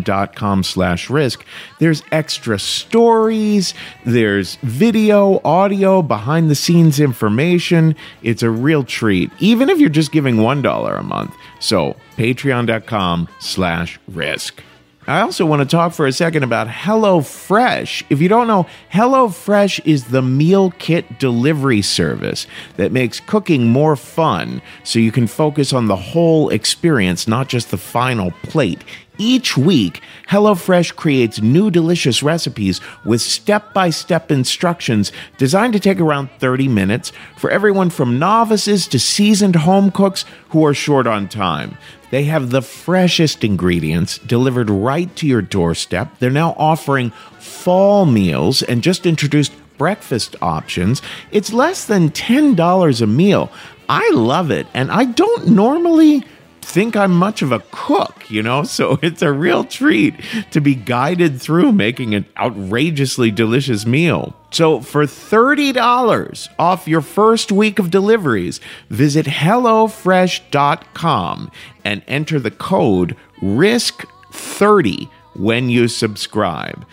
dot com slash risk, there's extra stories, there's video, audio, behind-the-scenes information. It's a real treat, even if you're just giving $1 a month. So, patreon.com slash risk. I also want to talk for a second about HelloFresh. If you don't know, HelloFresh is the meal kit delivery service that makes cooking more fun so you can focus on the whole experience, not just the final plate. Each week, HelloFresh creates new delicious recipes with step by step instructions designed to take around 30 minutes for everyone from novices to seasoned home cooks who are short on time. They have the freshest ingredients delivered right to your doorstep. They're now offering fall meals and just introduced breakfast options. It's less than $10 a meal. I love it, and I don't normally think I'm much of a cook, you know? So it's a real treat to be guided through making an outrageously delicious meal. So for $30 off your first week of deliveries, visit HelloFresh.com and enter the code RISK30 when you subscribe.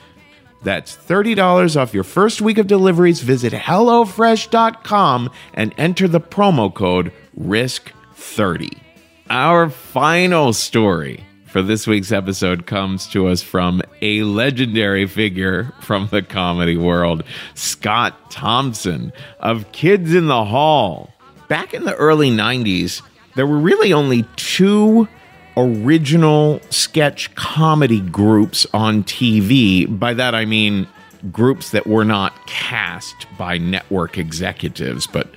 That's $30 off your first week of deliveries. Visit HelloFresh.com and enter the promo code RISK30. Our final story for this week's episode comes to us from a legendary figure from the comedy world, Scott Thompson of Kids in the Hall. Back in the early 90s, there were really only two original sketch comedy groups on TV. By that I mean groups that were not cast by network executives, but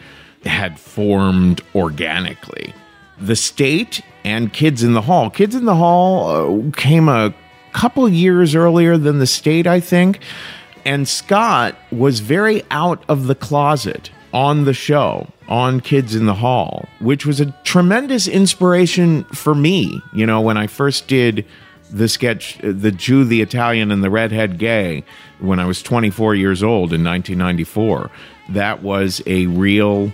had formed organically. The State and Kids in the Hall. Kids in the Hall uh, came a couple years earlier than The State, I think. And Scott was very out of the closet on the show on Kids in the Hall, which was a tremendous inspiration for me. You know, when I first did the sketch, The Jew, the Italian, and the Redhead Gay, when I was 24 years old in 1994, that was a real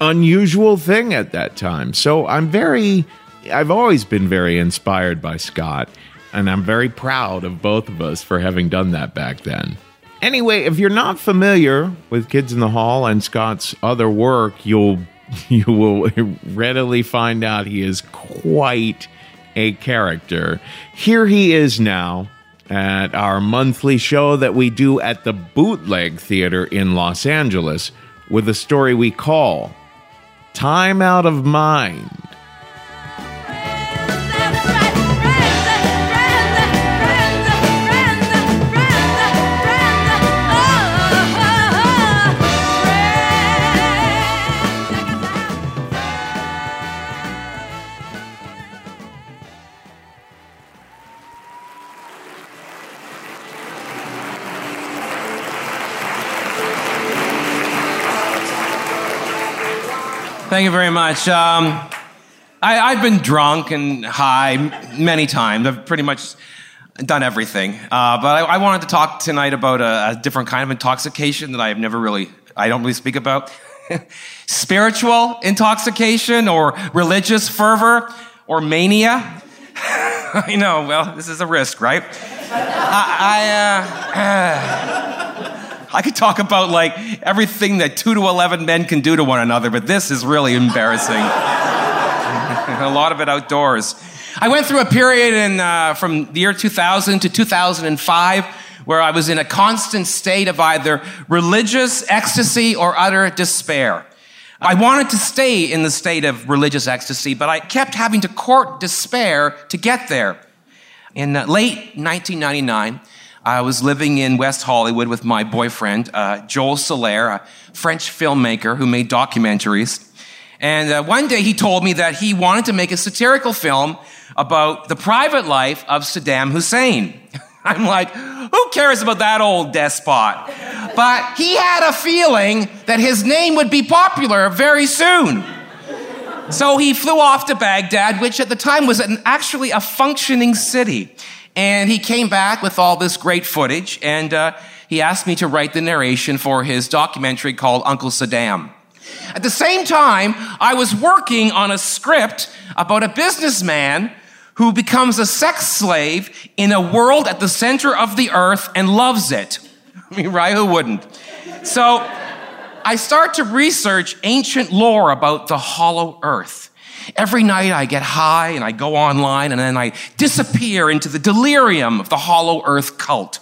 unusual thing at that time. So I'm very, I've always been very inspired by Scott, and I'm very proud of both of us for having done that back then. Anyway, if you're not familiar with Kids in the Hall and Scott's other work, you'll you will readily find out he is quite a character. Here he is now at our monthly show that we do at the Bootleg Theater in Los Angeles with a story we call Time Out of Mind. Thank you very much. Um, I, I've been drunk and high many times. I've pretty much done everything. Uh, but I, I wanted to talk tonight about a, a different kind of intoxication that I have never really, I don't really speak about. Spiritual intoxication or religious fervor or mania? I know, well, this is a risk, right? I, I, uh, I could talk about like everything that 2 to 11 men can do to one another, but this is really embarrassing. a lot of it outdoors. I went through a period in, uh, from the year 2000 to 2005 where I was in a constant state of either religious ecstasy or utter despair. I wanted to stay in the state of religious ecstasy, but I kept having to court despair to get there. In uh, late 1999, I was living in West Hollywood with my boyfriend, uh, Joel Soler, a French filmmaker who made documentaries. And uh, one day he told me that he wanted to make a satirical film about the private life of Saddam Hussein. I'm like, who cares about that old despot? But he had a feeling that his name would be popular very soon. So he flew off to Baghdad, which at the time was an, actually a functioning city. And he came back with all this great footage, and uh, he asked me to write the narration for his documentary called Uncle Saddam. At the same time, I was working on a script about a businessman who becomes a sex slave in a world at the center of the earth and loves it. I mean, right? Who wouldn't? So I start to research ancient lore about the hollow earth. Every night I get high and I go online and then I disappear into the delirium of the hollow earth cult.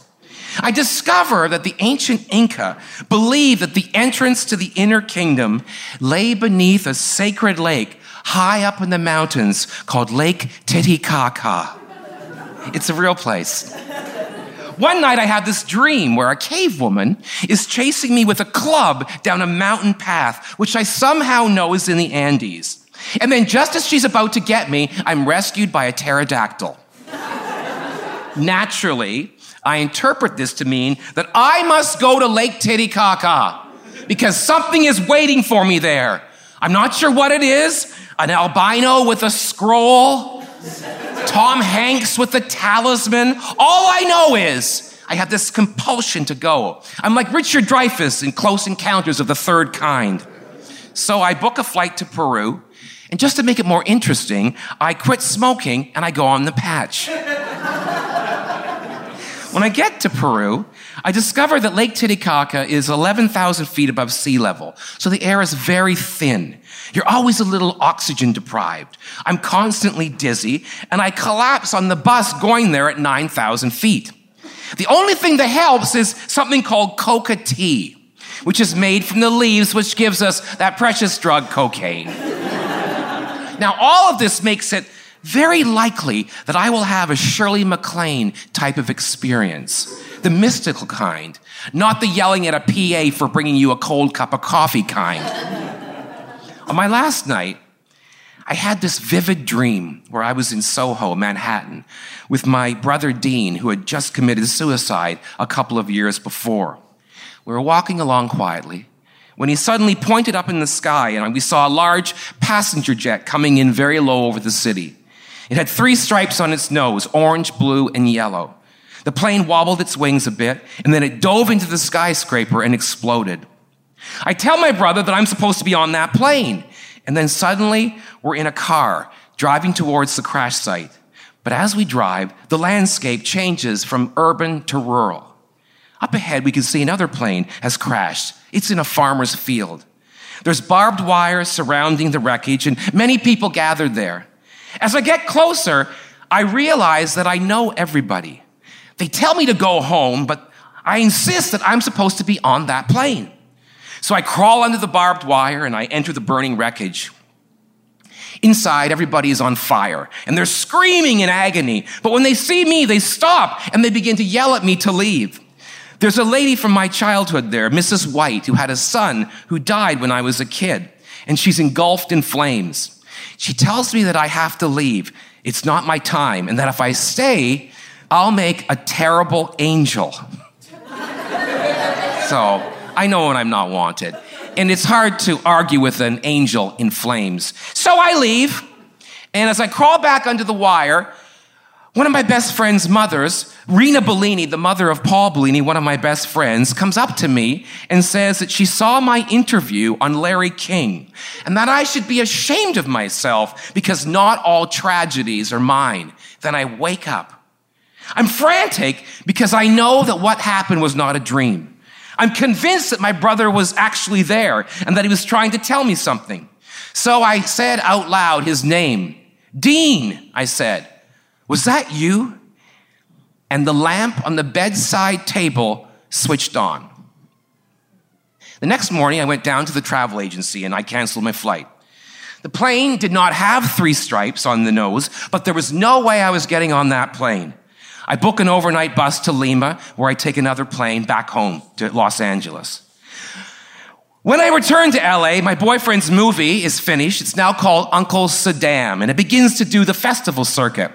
I discover that the ancient Inca believed that the entrance to the inner kingdom lay beneath a sacred lake high up in the mountains called Lake Titicaca. It's a real place. One night I had this dream where a cave woman is chasing me with a club down a mountain path, which I somehow know is in the Andes. And then just as she's about to get me, I'm rescued by a pterodactyl. Naturally, I interpret this to mean that I must go to Lake Titicaca because something is waiting for me there. I'm not sure what it is. An albino with a scroll, Tom Hanks with a talisman. All I know is I have this compulsion to go. I'm like Richard Dreyfuss in Close Encounters of the Third Kind. So I book a flight to Peru, and just to make it more interesting, I quit smoking and I go on the patch. When I get to Peru, I discover that Lake Titicaca is 11,000 feet above sea level, so the air is very thin. You're always a little oxygen deprived. I'm constantly dizzy, and I collapse on the bus going there at 9,000 feet. The only thing that helps is something called coca tea, which is made from the leaves, which gives us that precious drug cocaine. Now, all of this makes it very likely that I will have a Shirley MacLaine type of experience, the mystical kind, not the yelling at a PA for bringing you a cold cup of coffee kind. On my last night, I had this vivid dream where I was in Soho, Manhattan, with my brother Dean, who had just committed suicide a couple of years before. We were walking along quietly when he suddenly pointed up in the sky and we saw a large passenger jet coming in very low over the city. It had three stripes on its nose orange, blue, and yellow. The plane wobbled its wings a bit, and then it dove into the skyscraper and exploded. I tell my brother that I'm supposed to be on that plane, and then suddenly we're in a car driving towards the crash site. But as we drive, the landscape changes from urban to rural. Up ahead, we can see another plane has crashed. It's in a farmer's field. There's barbed wire surrounding the wreckage, and many people gathered there. As I get closer, I realize that I know everybody. They tell me to go home, but I insist that I'm supposed to be on that plane. So I crawl under the barbed wire and I enter the burning wreckage. Inside, everybody is on fire and they're screaming in agony. But when they see me, they stop and they begin to yell at me to leave. There's a lady from my childhood there, Mrs. White, who had a son who died when I was a kid, and she's engulfed in flames. She tells me that I have to leave. It's not my time, and that if I stay, I'll make a terrible angel. so I know when I'm not wanted. And it's hard to argue with an angel in flames. So I leave, and as I crawl back under the wire, One of my best friend's mothers, Rena Bellini, the mother of Paul Bellini, one of my best friends, comes up to me and says that she saw my interview on Larry King and that I should be ashamed of myself because not all tragedies are mine. Then I wake up. I'm frantic because I know that what happened was not a dream. I'm convinced that my brother was actually there and that he was trying to tell me something. So I said out loud his name. Dean, I said. Was that you? And the lamp on the bedside table switched on. The next morning, I went down to the travel agency and I canceled my flight. The plane did not have three stripes on the nose, but there was no way I was getting on that plane. I book an overnight bus to Lima, where I take another plane back home to Los Angeles. When I return to LA, my boyfriend's movie is finished. It's now called Uncle Saddam, and it begins to do the festival circuit.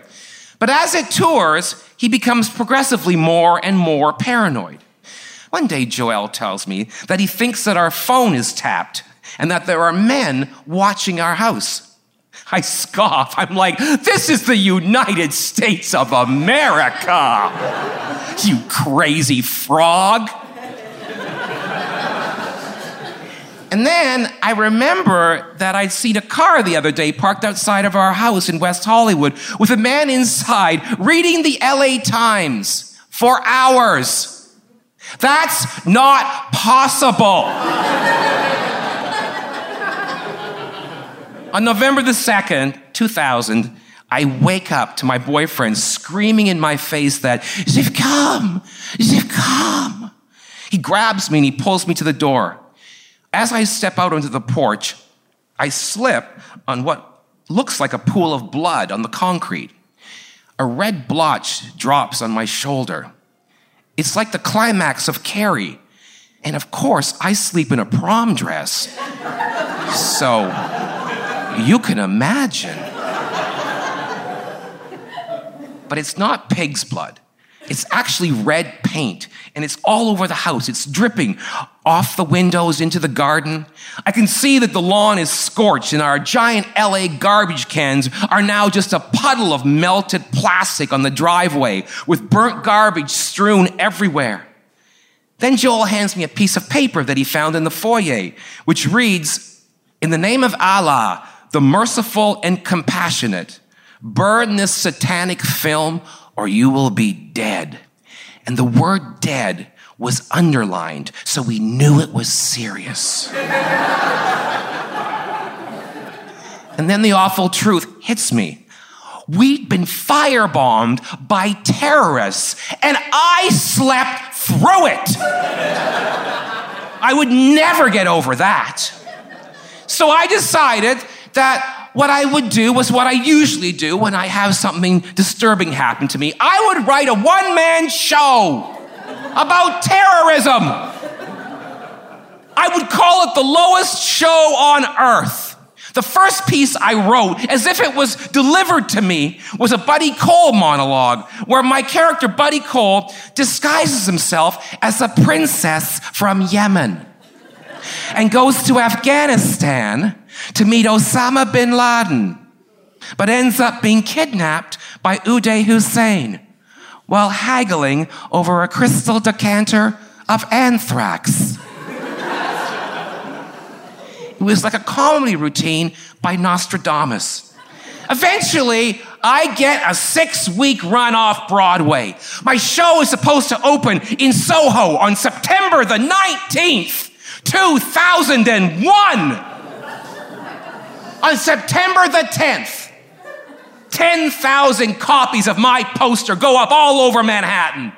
But as it tours, he becomes progressively more and more paranoid. One day, Joel tells me that he thinks that our phone is tapped and that there are men watching our house. I scoff. I'm like, this is the United States of America. You crazy frog. And then I remember that I'd seen a car the other day parked outside of our house in West Hollywood with a man inside reading the LA Times for hours. That's not possible. On November the 2nd, 2000, I wake up to my boyfriend screaming in my face that, Ziv, come! Ziv, come! He grabs me and he pulls me to the door. As I step out onto the porch, I slip on what looks like a pool of blood on the concrete. A red blotch drops on my shoulder. It's like the climax of Carrie. And of course, I sleep in a prom dress. So you can imagine. But it's not pig's blood. It's actually red paint, and it's all over the house. It's dripping off the windows into the garden. I can see that the lawn is scorched, and our giant LA garbage cans are now just a puddle of melted plastic on the driveway with burnt garbage strewn everywhere. Then Joel hands me a piece of paper that he found in the foyer, which reads, In the name of Allah, the merciful and compassionate, burn this satanic film or you will be dead. And the word dead was underlined, so we knew it was serious. and then the awful truth hits me. We'd been firebombed by terrorists, and I slept through it. I would never get over that. So I decided that what I would do was what I usually do when I have something disturbing happen to me. I would write a one man show about terrorism. I would call it the lowest show on earth. The first piece I wrote, as if it was delivered to me, was a Buddy Cole monologue where my character, Buddy Cole, disguises himself as a princess from Yemen and goes to Afghanistan to meet Osama bin Laden, but ends up being kidnapped by Uday Hussein while haggling over a crystal decanter of anthrax. it was like a comedy routine by Nostradamus. Eventually, I get a six week run off Broadway. My show is supposed to open in Soho on September the 19th, 2001 on September the 10th, 10,000 copies of my poster go up all over Manhattan.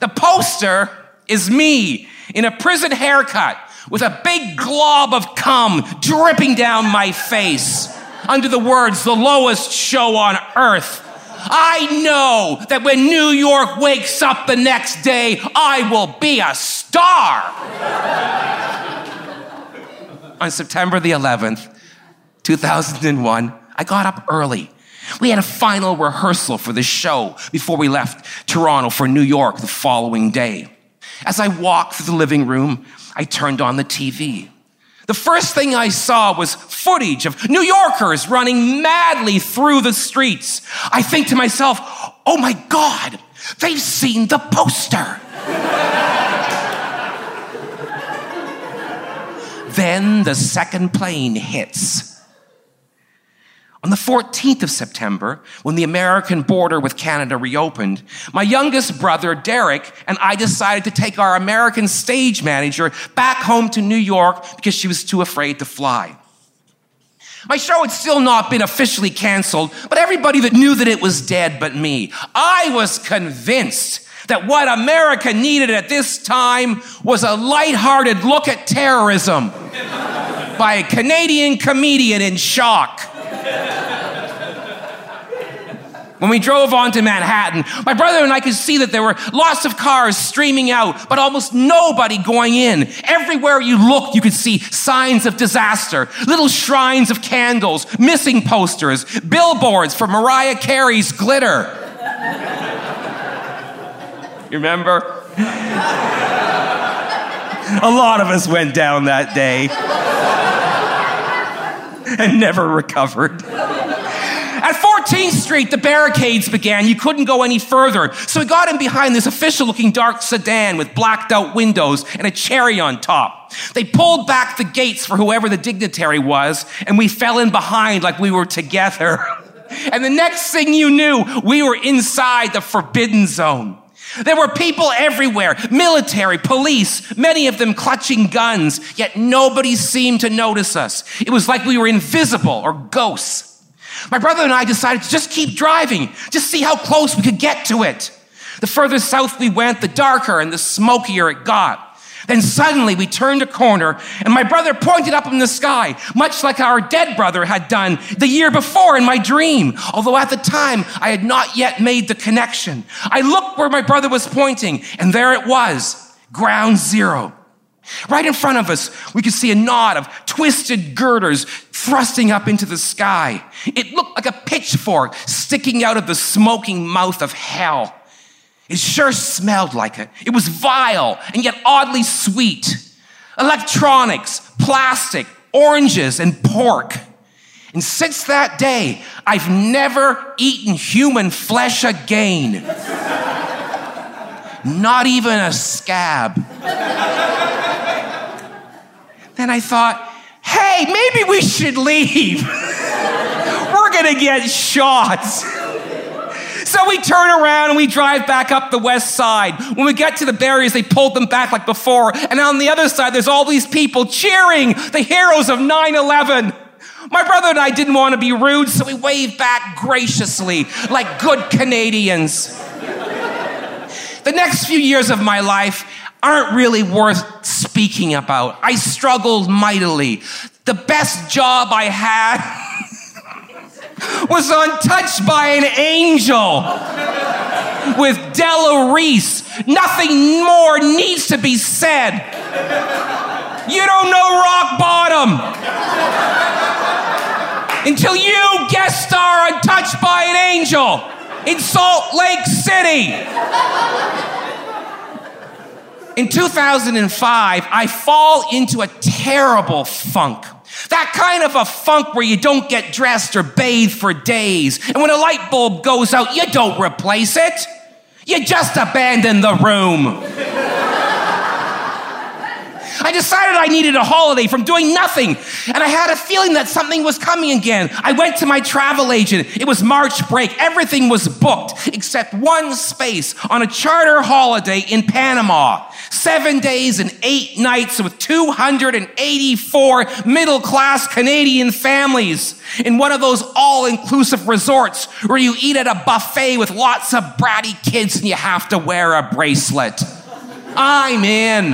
The poster is me in a prison haircut with a big glob of cum dripping down my face under the words, the lowest show on earth. I know that when New York wakes up the next day, I will be a star. on September the 11th, 2001, I got up early. We had a final rehearsal for the show before we left Toronto for New York the following day. As I walked through the living room, I turned on the TV. The first thing I saw was footage of New Yorkers running madly through the streets. I think to myself, Oh my God, they've seen the poster. then the second plane hits. On the 14th of September, when the American border with Canada reopened, my youngest brother, Derek, and I decided to take our American stage manager back home to New York because she was too afraid to fly. My show had still not been officially canceled, but everybody that knew that it was dead but me. I was convinced that what America needed at this time was a lighthearted look at terrorism by a Canadian comedian in shock. When we drove onto Manhattan, my brother and I could see that there were lots of cars streaming out, but almost nobody going in. Everywhere you looked, you could see signs of disaster, little shrines of candles, missing posters, billboards for Mariah Carey's glitter. You remember? A lot of us went down that day and never recovered. At 14th Street, the barricades began. You couldn't go any further. So we got in behind this official looking dark sedan with blacked out windows and a cherry on top. They pulled back the gates for whoever the dignitary was, and we fell in behind like we were together. And the next thing you knew, we were inside the forbidden zone. There were people everywhere military, police, many of them clutching guns, yet nobody seemed to notice us. It was like we were invisible or ghosts. My brother and I decided to just keep driving, just see how close we could get to it. The further south we went, the darker and the smokier it got. Then suddenly we turned a corner and my brother pointed up in the sky, much like our dead brother had done the year before in my dream. Although at the time I had not yet made the connection. I looked where my brother was pointing and there it was, ground zero. Right in front of us, we could see a knot of twisted girders thrusting up into the sky. It looked like a pitchfork sticking out of the smoking mouth of hell. It sure smelled like it. It was vile and yet oddly sweet. Electronics, plastic, oranges, and pork. And since that day, I've never eaten human flesh again. Not even a scab. Then I thought, hey, maybe we should leave. We're gonna get shot. So we turn around and we drive back up the west side. When we get to the barriers, they pulled them back like before. And on the other side, there's all these people cheering the heroes of 9 11. My brother and I didn't want to be rude, so we waved back graciously like good Canadians. the next few years of my life aren't really worth speaking about. I struggled mightily. The best job I had was untouched by an angel with Della Reese. Nothing more needs to be said. You don't know rock bottom until you guest star untouched by an angel in Salt Lake City. In 2005, I fall into a terrible funk. That kind of a funk where you don't get dressed or bathe for days. And when a light bulb goes out, you don't replace it. You just abandon the room. I decided I needed a holiday from doing nothing, and I had a feeling that something was coming again. I went to my travel agent. It was March break. Everything was booked except one space on a charter holiday in Panama. Seven days and eight nights with 284 middle class Canadian families in one of those all inclusive resorts where you eat at a buffet with lots of bratty kids and you have to wear a bracelet. I'm in.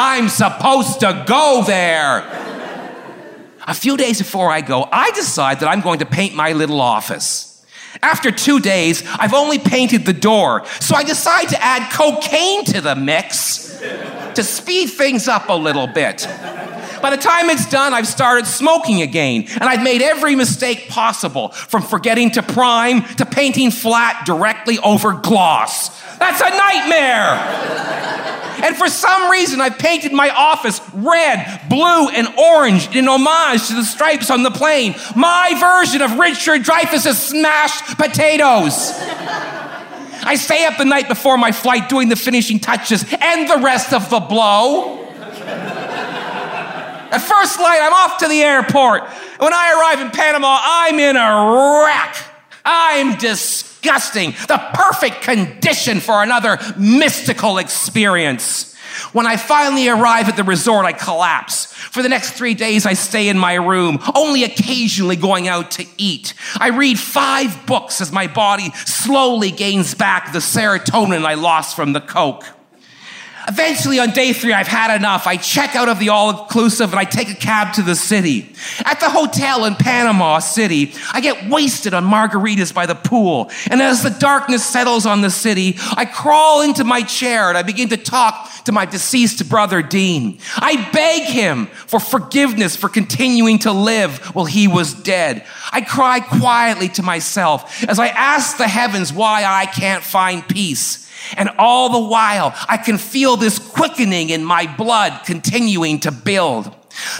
I'm supposed to go there. A few days before I go, I decide that I'm going to paint my little office. After two days, I've only painted the door, so I decide to add cocaine to the mix to speed things up a little bit. By the time it's done, I've started smoking again, and I've made every mistake possible from forgetting to prime to painting flat directly over gloss. That's a nightmare. And for some reason, I painted my office red, blue, and orange in homage to the stripes on the plane. My version of Richard Dreyfuss's smashed potatoes. I stay up the night before my flight doing the finishing touches and the rest of the blow. At first light, I'm off to the airport. When I arrive in Panama, I'm in a wreck. I'm disgusting. The perfect condition for another mystical experience. When I finally arrive at the resort, I collapse. For the next three days, I stay in my room, only occasionally going out to eat. I read five books as my body slowly gains back the serotonin I lost from the Coke. Eventually, on day three, I've had enough. I check out of the all inclusive and I take a cab to the city. At the hotel in Panama City, I get wasted on margaritas by the pool. And as the darkness settles on the city, I crawl into my chair and I begin to talk to my deceased brother Dean. I beg him for forgiveness for continuing to live while he was dead. I cry quietly to myself as I ask the heavens why I can't find peace. And all the while, I can feel this quickening in my blood continuing to build.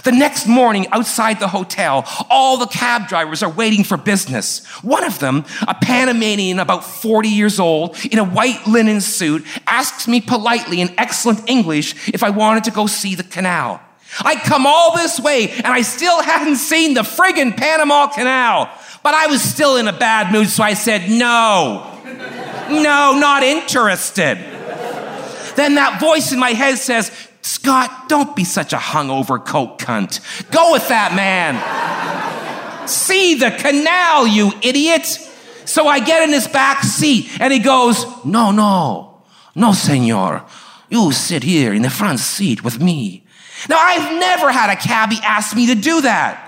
The next morning, outside the hotel, all the cab drivers are waiting for business. One of them, a Panamanian about 40 years old, in a white linen suit, asks me politely in excellent English if I wanted to go see the canal. I'd come all this way and I still hadn't seen the friggin' Panama Canal. But I was still in a bad mood, so I said, no. No, not interested. Then that voice in my head says, Scott, don't be such a hungover coke cunt. Go with that man. See the canal, you idiot. So I get in his back seat and he goes, No, no, no, senor. You sit here in the front seat with me. Now, I've never had a cabbie ask me to do that.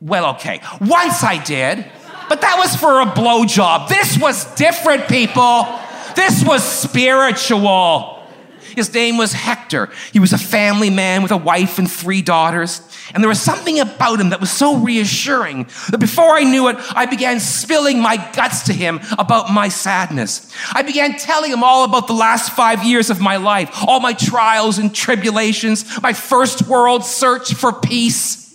Well, okay, once I did, but that was for a blowjob. This was different, people. This was spiritual. His name was Hector. He was a family man with a wife and three daughters. And there was something about him that was so reassuring that before I knew it, I began spilling my guts to him about my sadness. I began telling him all about the last five years of my life, all my trials and tribulations, my first world search for peace.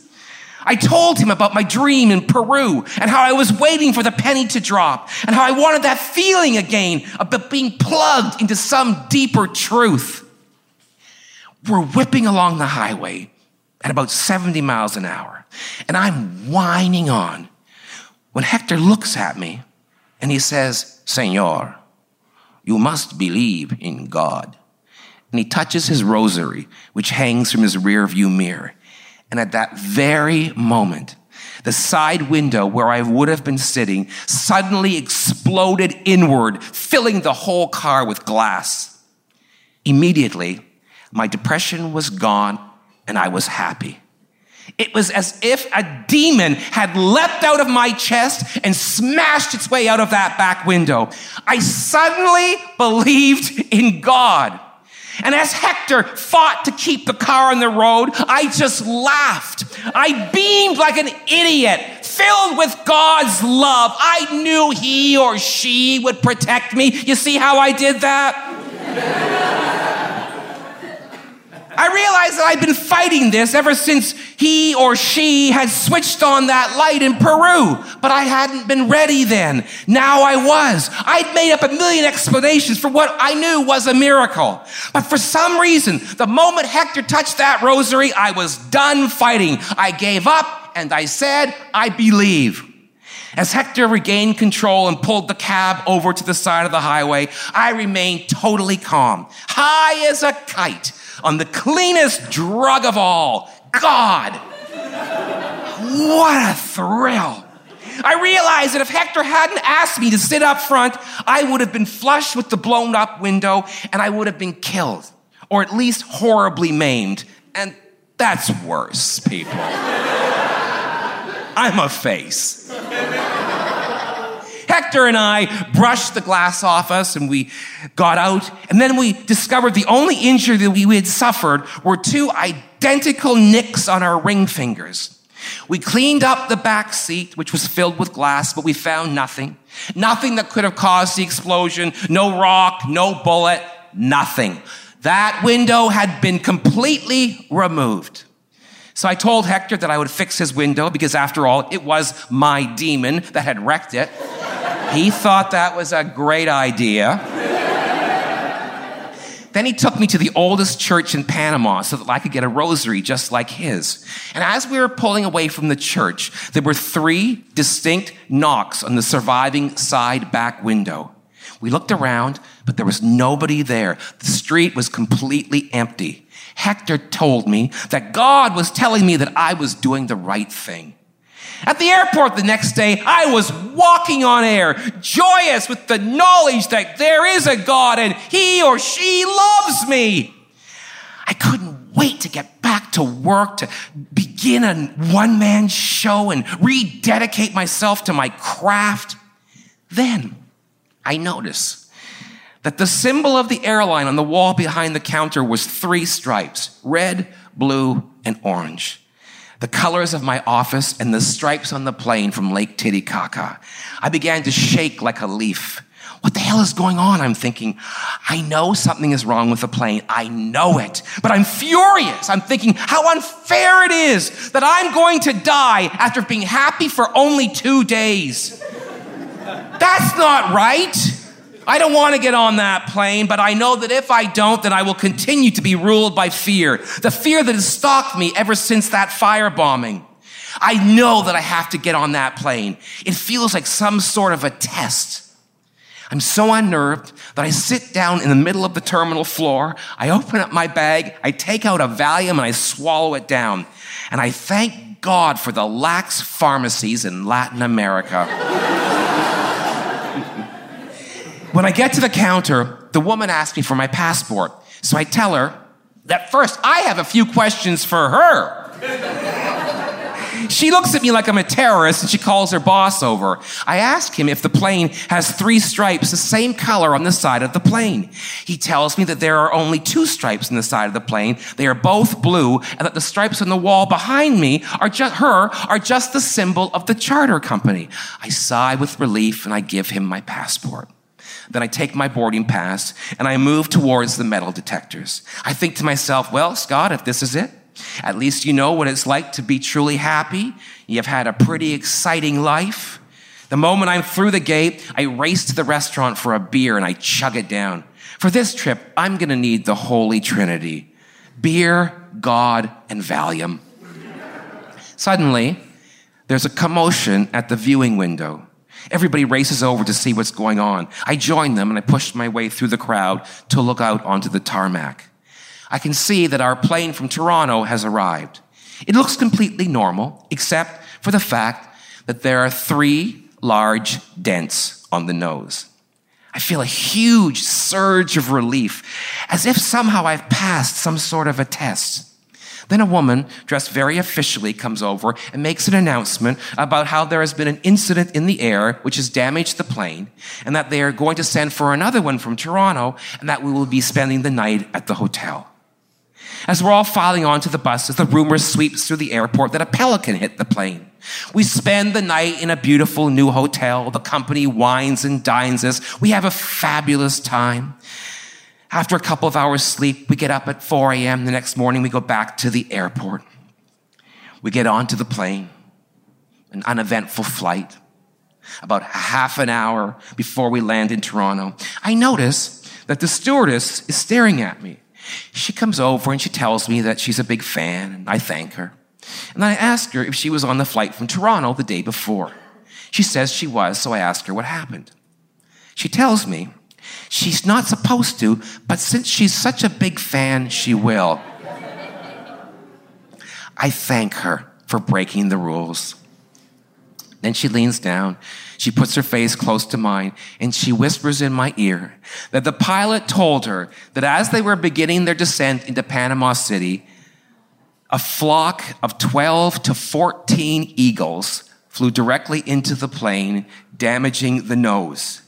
I told him about my dream in Peru and how I was waiting for the penny to drop and how I wanted that feeling again of being plugged into some deeper truth. We're whipping along the highway at about 70 miles an hour and I'm whining on when Hector looks at me and he says, Senor, you must believe in God. And he touches his rosary, which hangs from his rear view mirror. And at that very moment, the side window where I would have been sitting suddenly exploded inward, filling the whole car with glass. Immediately, my depression was gone and I was happy. It was as if a demon had leapt out of my chest and smashed its way out of that back window. I suddenly believed in God. And as Hector fought to keep the car on the road, I just laughed. I beamed like an idiot, filled with God's love. I knew he or she would protect me. You see how I did that? I realized that I'd been fighting this ever since he or she had switched on that light in Peru, but I hadn't been ready then. Now I was. I'd made up a million explanations for what I knew was a miracle. But for some reason, the moment Hector touched that rosary, I was done fighting. I gave up and I said, I believe. As Hector regained control and pulled the cab over to the side of the highway, I remained totally calm, high as a kite on the cleanest drug of all, God. What a thrill. I realized that if Hector hadn't asked me to sit up front, I would have been flushed with the blown up window and I would have been killed, or at least horribly maimed. And that's worse, people. I'm a face. Hector and I brushed the glass off us and we got out. And then we discovered the only injury that we had suffered were two identical nicks on our ring fingers. We cleaned up the back seat, which was filled with glass, but we found nothing. Nothing that could have caused the explosion. No rock, no bullet, nothing. That window had been completely removed. So I told Hector that I would fix his window because, after all, it was my demon that had wrecked it. He thought that was a great idea. Then he took me to the oldest church in Panama so that I could get a rosary just like his. And as we were pulling away from the church, there were three distinct knocks on the surviving side back window. We looked around, but there was nobody there. The street was completely empty. Hector told me that God was telling me that I was doing the right thing. At the airport the next day, I was walking on air, joyous with the knowledge that there is a God and he or she loves me. I couldn't wait to get back to work, to begin a one man show and rededicate myself to my craft. Then I noticed that the symbol of the airline on the wall behind the counter was three stripes red, blue, and orange the colors of my office and the stripes on the plane from Lake Titicaca. I began to shake like a leaf. What the hell is going on? I'm thinking, I know something is wrong with the plane. I know it. But I'm furious. I'm thinking how unfair it is that I'm going to die after being happy for only two days. That's not right. I don't want to get on that plane, but I know that if I don't, then I will continue to be ruled by fear. The fear that has stalked me ever since that firebombing. I know that I have to get on that plane. It feels like some sort of a test. I'm so unnerved that I sit down in the middle of the terminal floor. I open up my bag. I take out a Valium and I swallow it down. And I thank God for the lax pharmacies in Latin America. when I get to the counter, the woman asks me for my passport. So I tell her that first I have a few questions for her. She looks at me like I'm a terrorist and she calls her boss over. I ask him if the plane has three stripes, the same color on the side of the plane. He tells me that there are only two stripes on the side of the plane. They are both blue and that the stripes on the wall behind me are just her are just the symbol of the charter company. I sigh with relief and I give him my passport. Then I take my boarding pass and I move towards the metal detectors. I think to myself, well, Scott, if this is it, at least you know what it's like to be truly happy. You've had a pretty exciting life. The moment I'm through the gate, I race to the restaurant for a beer and I chug it down. For this trip, I'm going to need the Holy Trinity beer, God, and Valium. Suddenly, there's a commotion at the viewing window. Everybody races over to see what's going on. I join them and I push my way through the crowd to look out onto the tarmac. I can see that our plane from Toronto has arrived. It looks completely normal, except for the fact that there are three large dents on the nose. I feel a huge surge of relief, as if somehow I've passed some sort of a test. Then a woman, dressed very officially, comes over and makes an announcement about how there has been an incident in the air which has damaged the plane, and that they are going to send for another one from Toronto, and that we will be spending the night at the hotel. As we're all filing onto the buses, the rumor sweeps through the airport that a pelican hit the plane. We spend the night in a beautiful new hotel. The company wines and dines us. We have a fabulous time. After a couple of hours sleep, we get up at 4 a.m. The next morning, we go back to the airport. We get onto the plane, an uneventful flight. About half an hour before we land in Toronto, I notice that the stewardess is staring at me. She comes over and she tells me that she's a big fan, and I thank her. And I ask her if she was on the flight from Toronto the day before. She says she was, so I ask her what happened. She tells me she's not supposed to, but since she's such a big fan, she will. I thank her for breaking the rules. Then she leans down, she puts her face close to mine, and she whispers in my ear that the pilot told her that as they were beginning their descent into Panama City, a flock of 12 to 14 eagles flew directly into the plane, damaging the nose.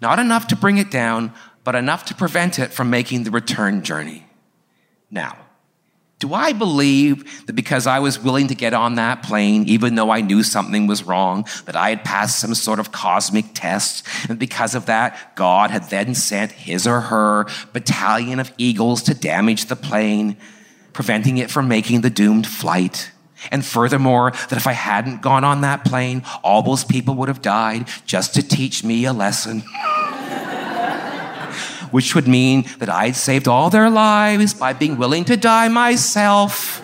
Not enough to bring it down, but enough to prevent it from making the return journey. Now, Do I believe that because I was willing to get on that plane, even though I knew something was wrong, that I had passed some sort of cosmic test, and because of that, God had then sent his or her battalion of eagles to damage the plane, preventing it from making the doomed flight? And furthermore, that if I hadn't gone on that plane, all those people would have died just to teach me a lesson. Which would mean that I'd saved all their lives by being willing to die myself,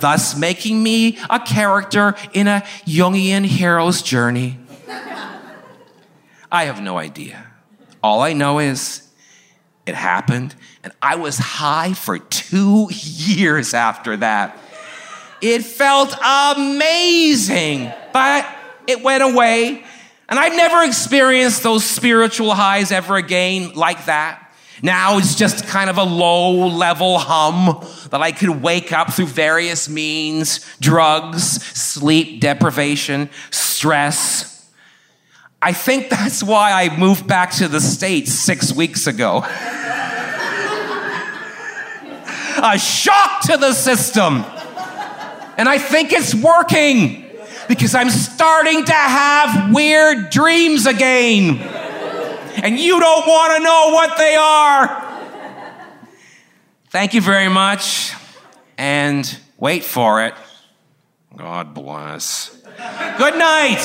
thus making me a character in a Jungian hero's journey. I have no idea. All I know is it happened, and I was high for two years after that. It felt amazing, but it went away. And I've never experienced those spiritual highs ever again like that. Now it's just kind of a low level hum that I could wake up through various means drugs, sleep deprivation, stress. I think that's why I moved back to the States six weeks ago. a shock to the system. And I think it's working because I'm starting to have weird dreams again. And you don't want to know what they are. Thank you very much. And wait for it. God bless. Good night.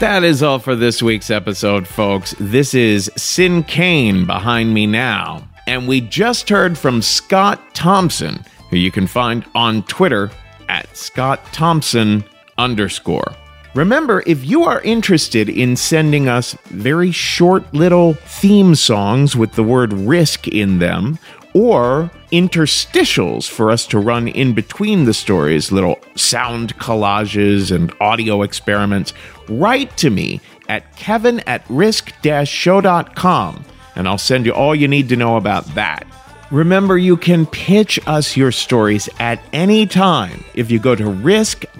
That is all for this week's episode, folks. This is Sin Kane behind me now. And we just heard from Scott Thompson, who you can find on Twitter at Scott Thompson underscore. Remember, if you are interested in sending us very short little theme songs with the word risk in them, or interstitials for us to run in between the stories, little sound collages and audio experiments, write to me at kevin at risk show.com and I'll send you all you need to know about that. Remember, you can pitch us your stories at any time if you go to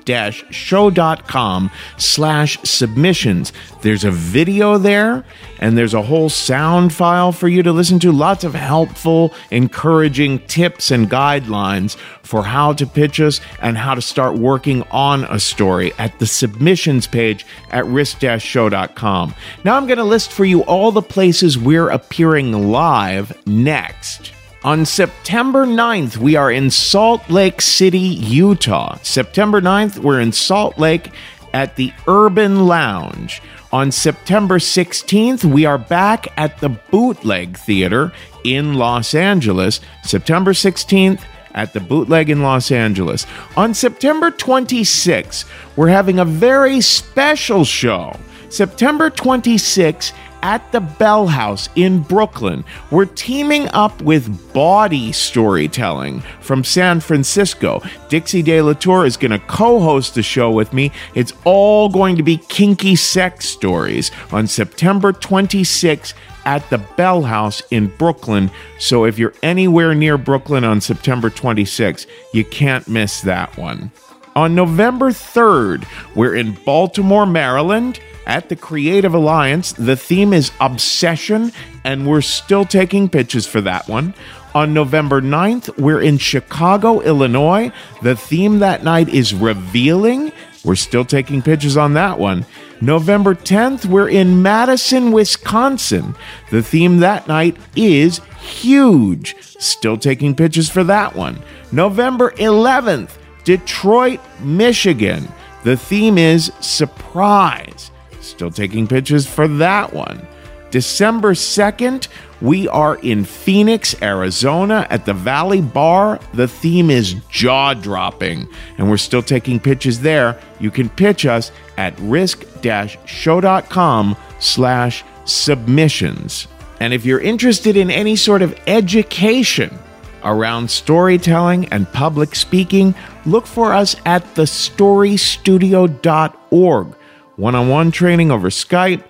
risk-show.com slash submissions. There's a video there, and there's a whole sound file for you to listen to. Lots of helpful, encouraging tips and guidelines for how to pitch us and how to start working on a story at the submissions page at risk-show.com. Now I'm going to list for you all the places we're appearing live next. On September 9th, we are in Salt Lake City, Utah. September 9th, we're in Salt Lake at the Urban Lounge. On September 16th, we are back at the Bootleg Theater in Los Angeles. September 16th, at the Bootleg in Los Angeles. On September 26th, we're having a very special show. September 26th at the Bell House in Brooklyn. We're teaming up with Bawdy Storytelling from San Francisco. Dixie De La Tour is going to co host the show with me. It's all going to be kinky sex stories on September 26th at the Bell House in Brooklyn. So if you're anywhere near Brooklyn on September 26th, you can't miss that one. On November 3rd, we're in Baltimore, Maryland. At the Creative Alliance, the theme is obsession, and we're still taking pitches for that one. On November 9th, we're in Chicago, Illinois. The theme that night is revealing. We're still taking pitches on that one. November 10th, we're in Madison, Wisconsin. The theme that night is huge. Still taking pitches for that one. November 11th, Detroit, Michigan. The theme is surprise. Still taking pitches for that one. December 2nd, we are in Phoenix, Arizona at the Valley Bar. The theme is jaw dropping, and we're still taking pitches there. You can pitch us at risk-show.com slash submissions. And if you're interested in any sort of education around storytelling and public speaking, look for us at thestorystudio.org. One on one training over Skype,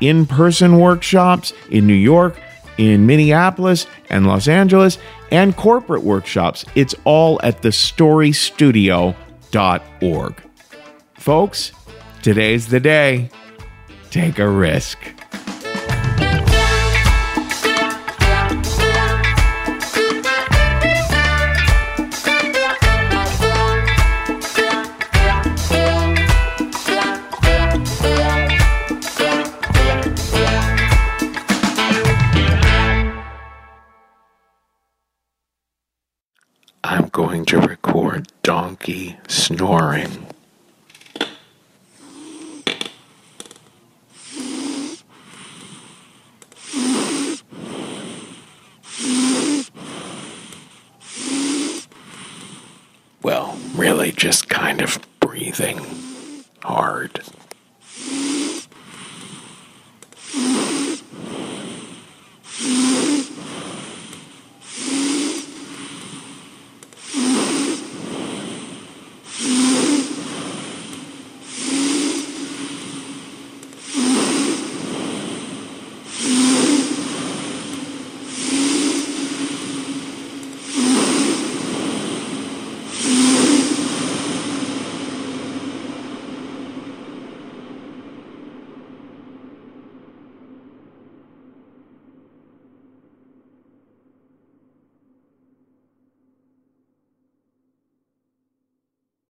in person workshops in New York, in Minneapolis and Los Angeles, and corporate workshops. It's all at thestorystudio.org. Folks, today's the day. Take a risk. going to record donkey snoring. Well, really, just kind of breathing hard.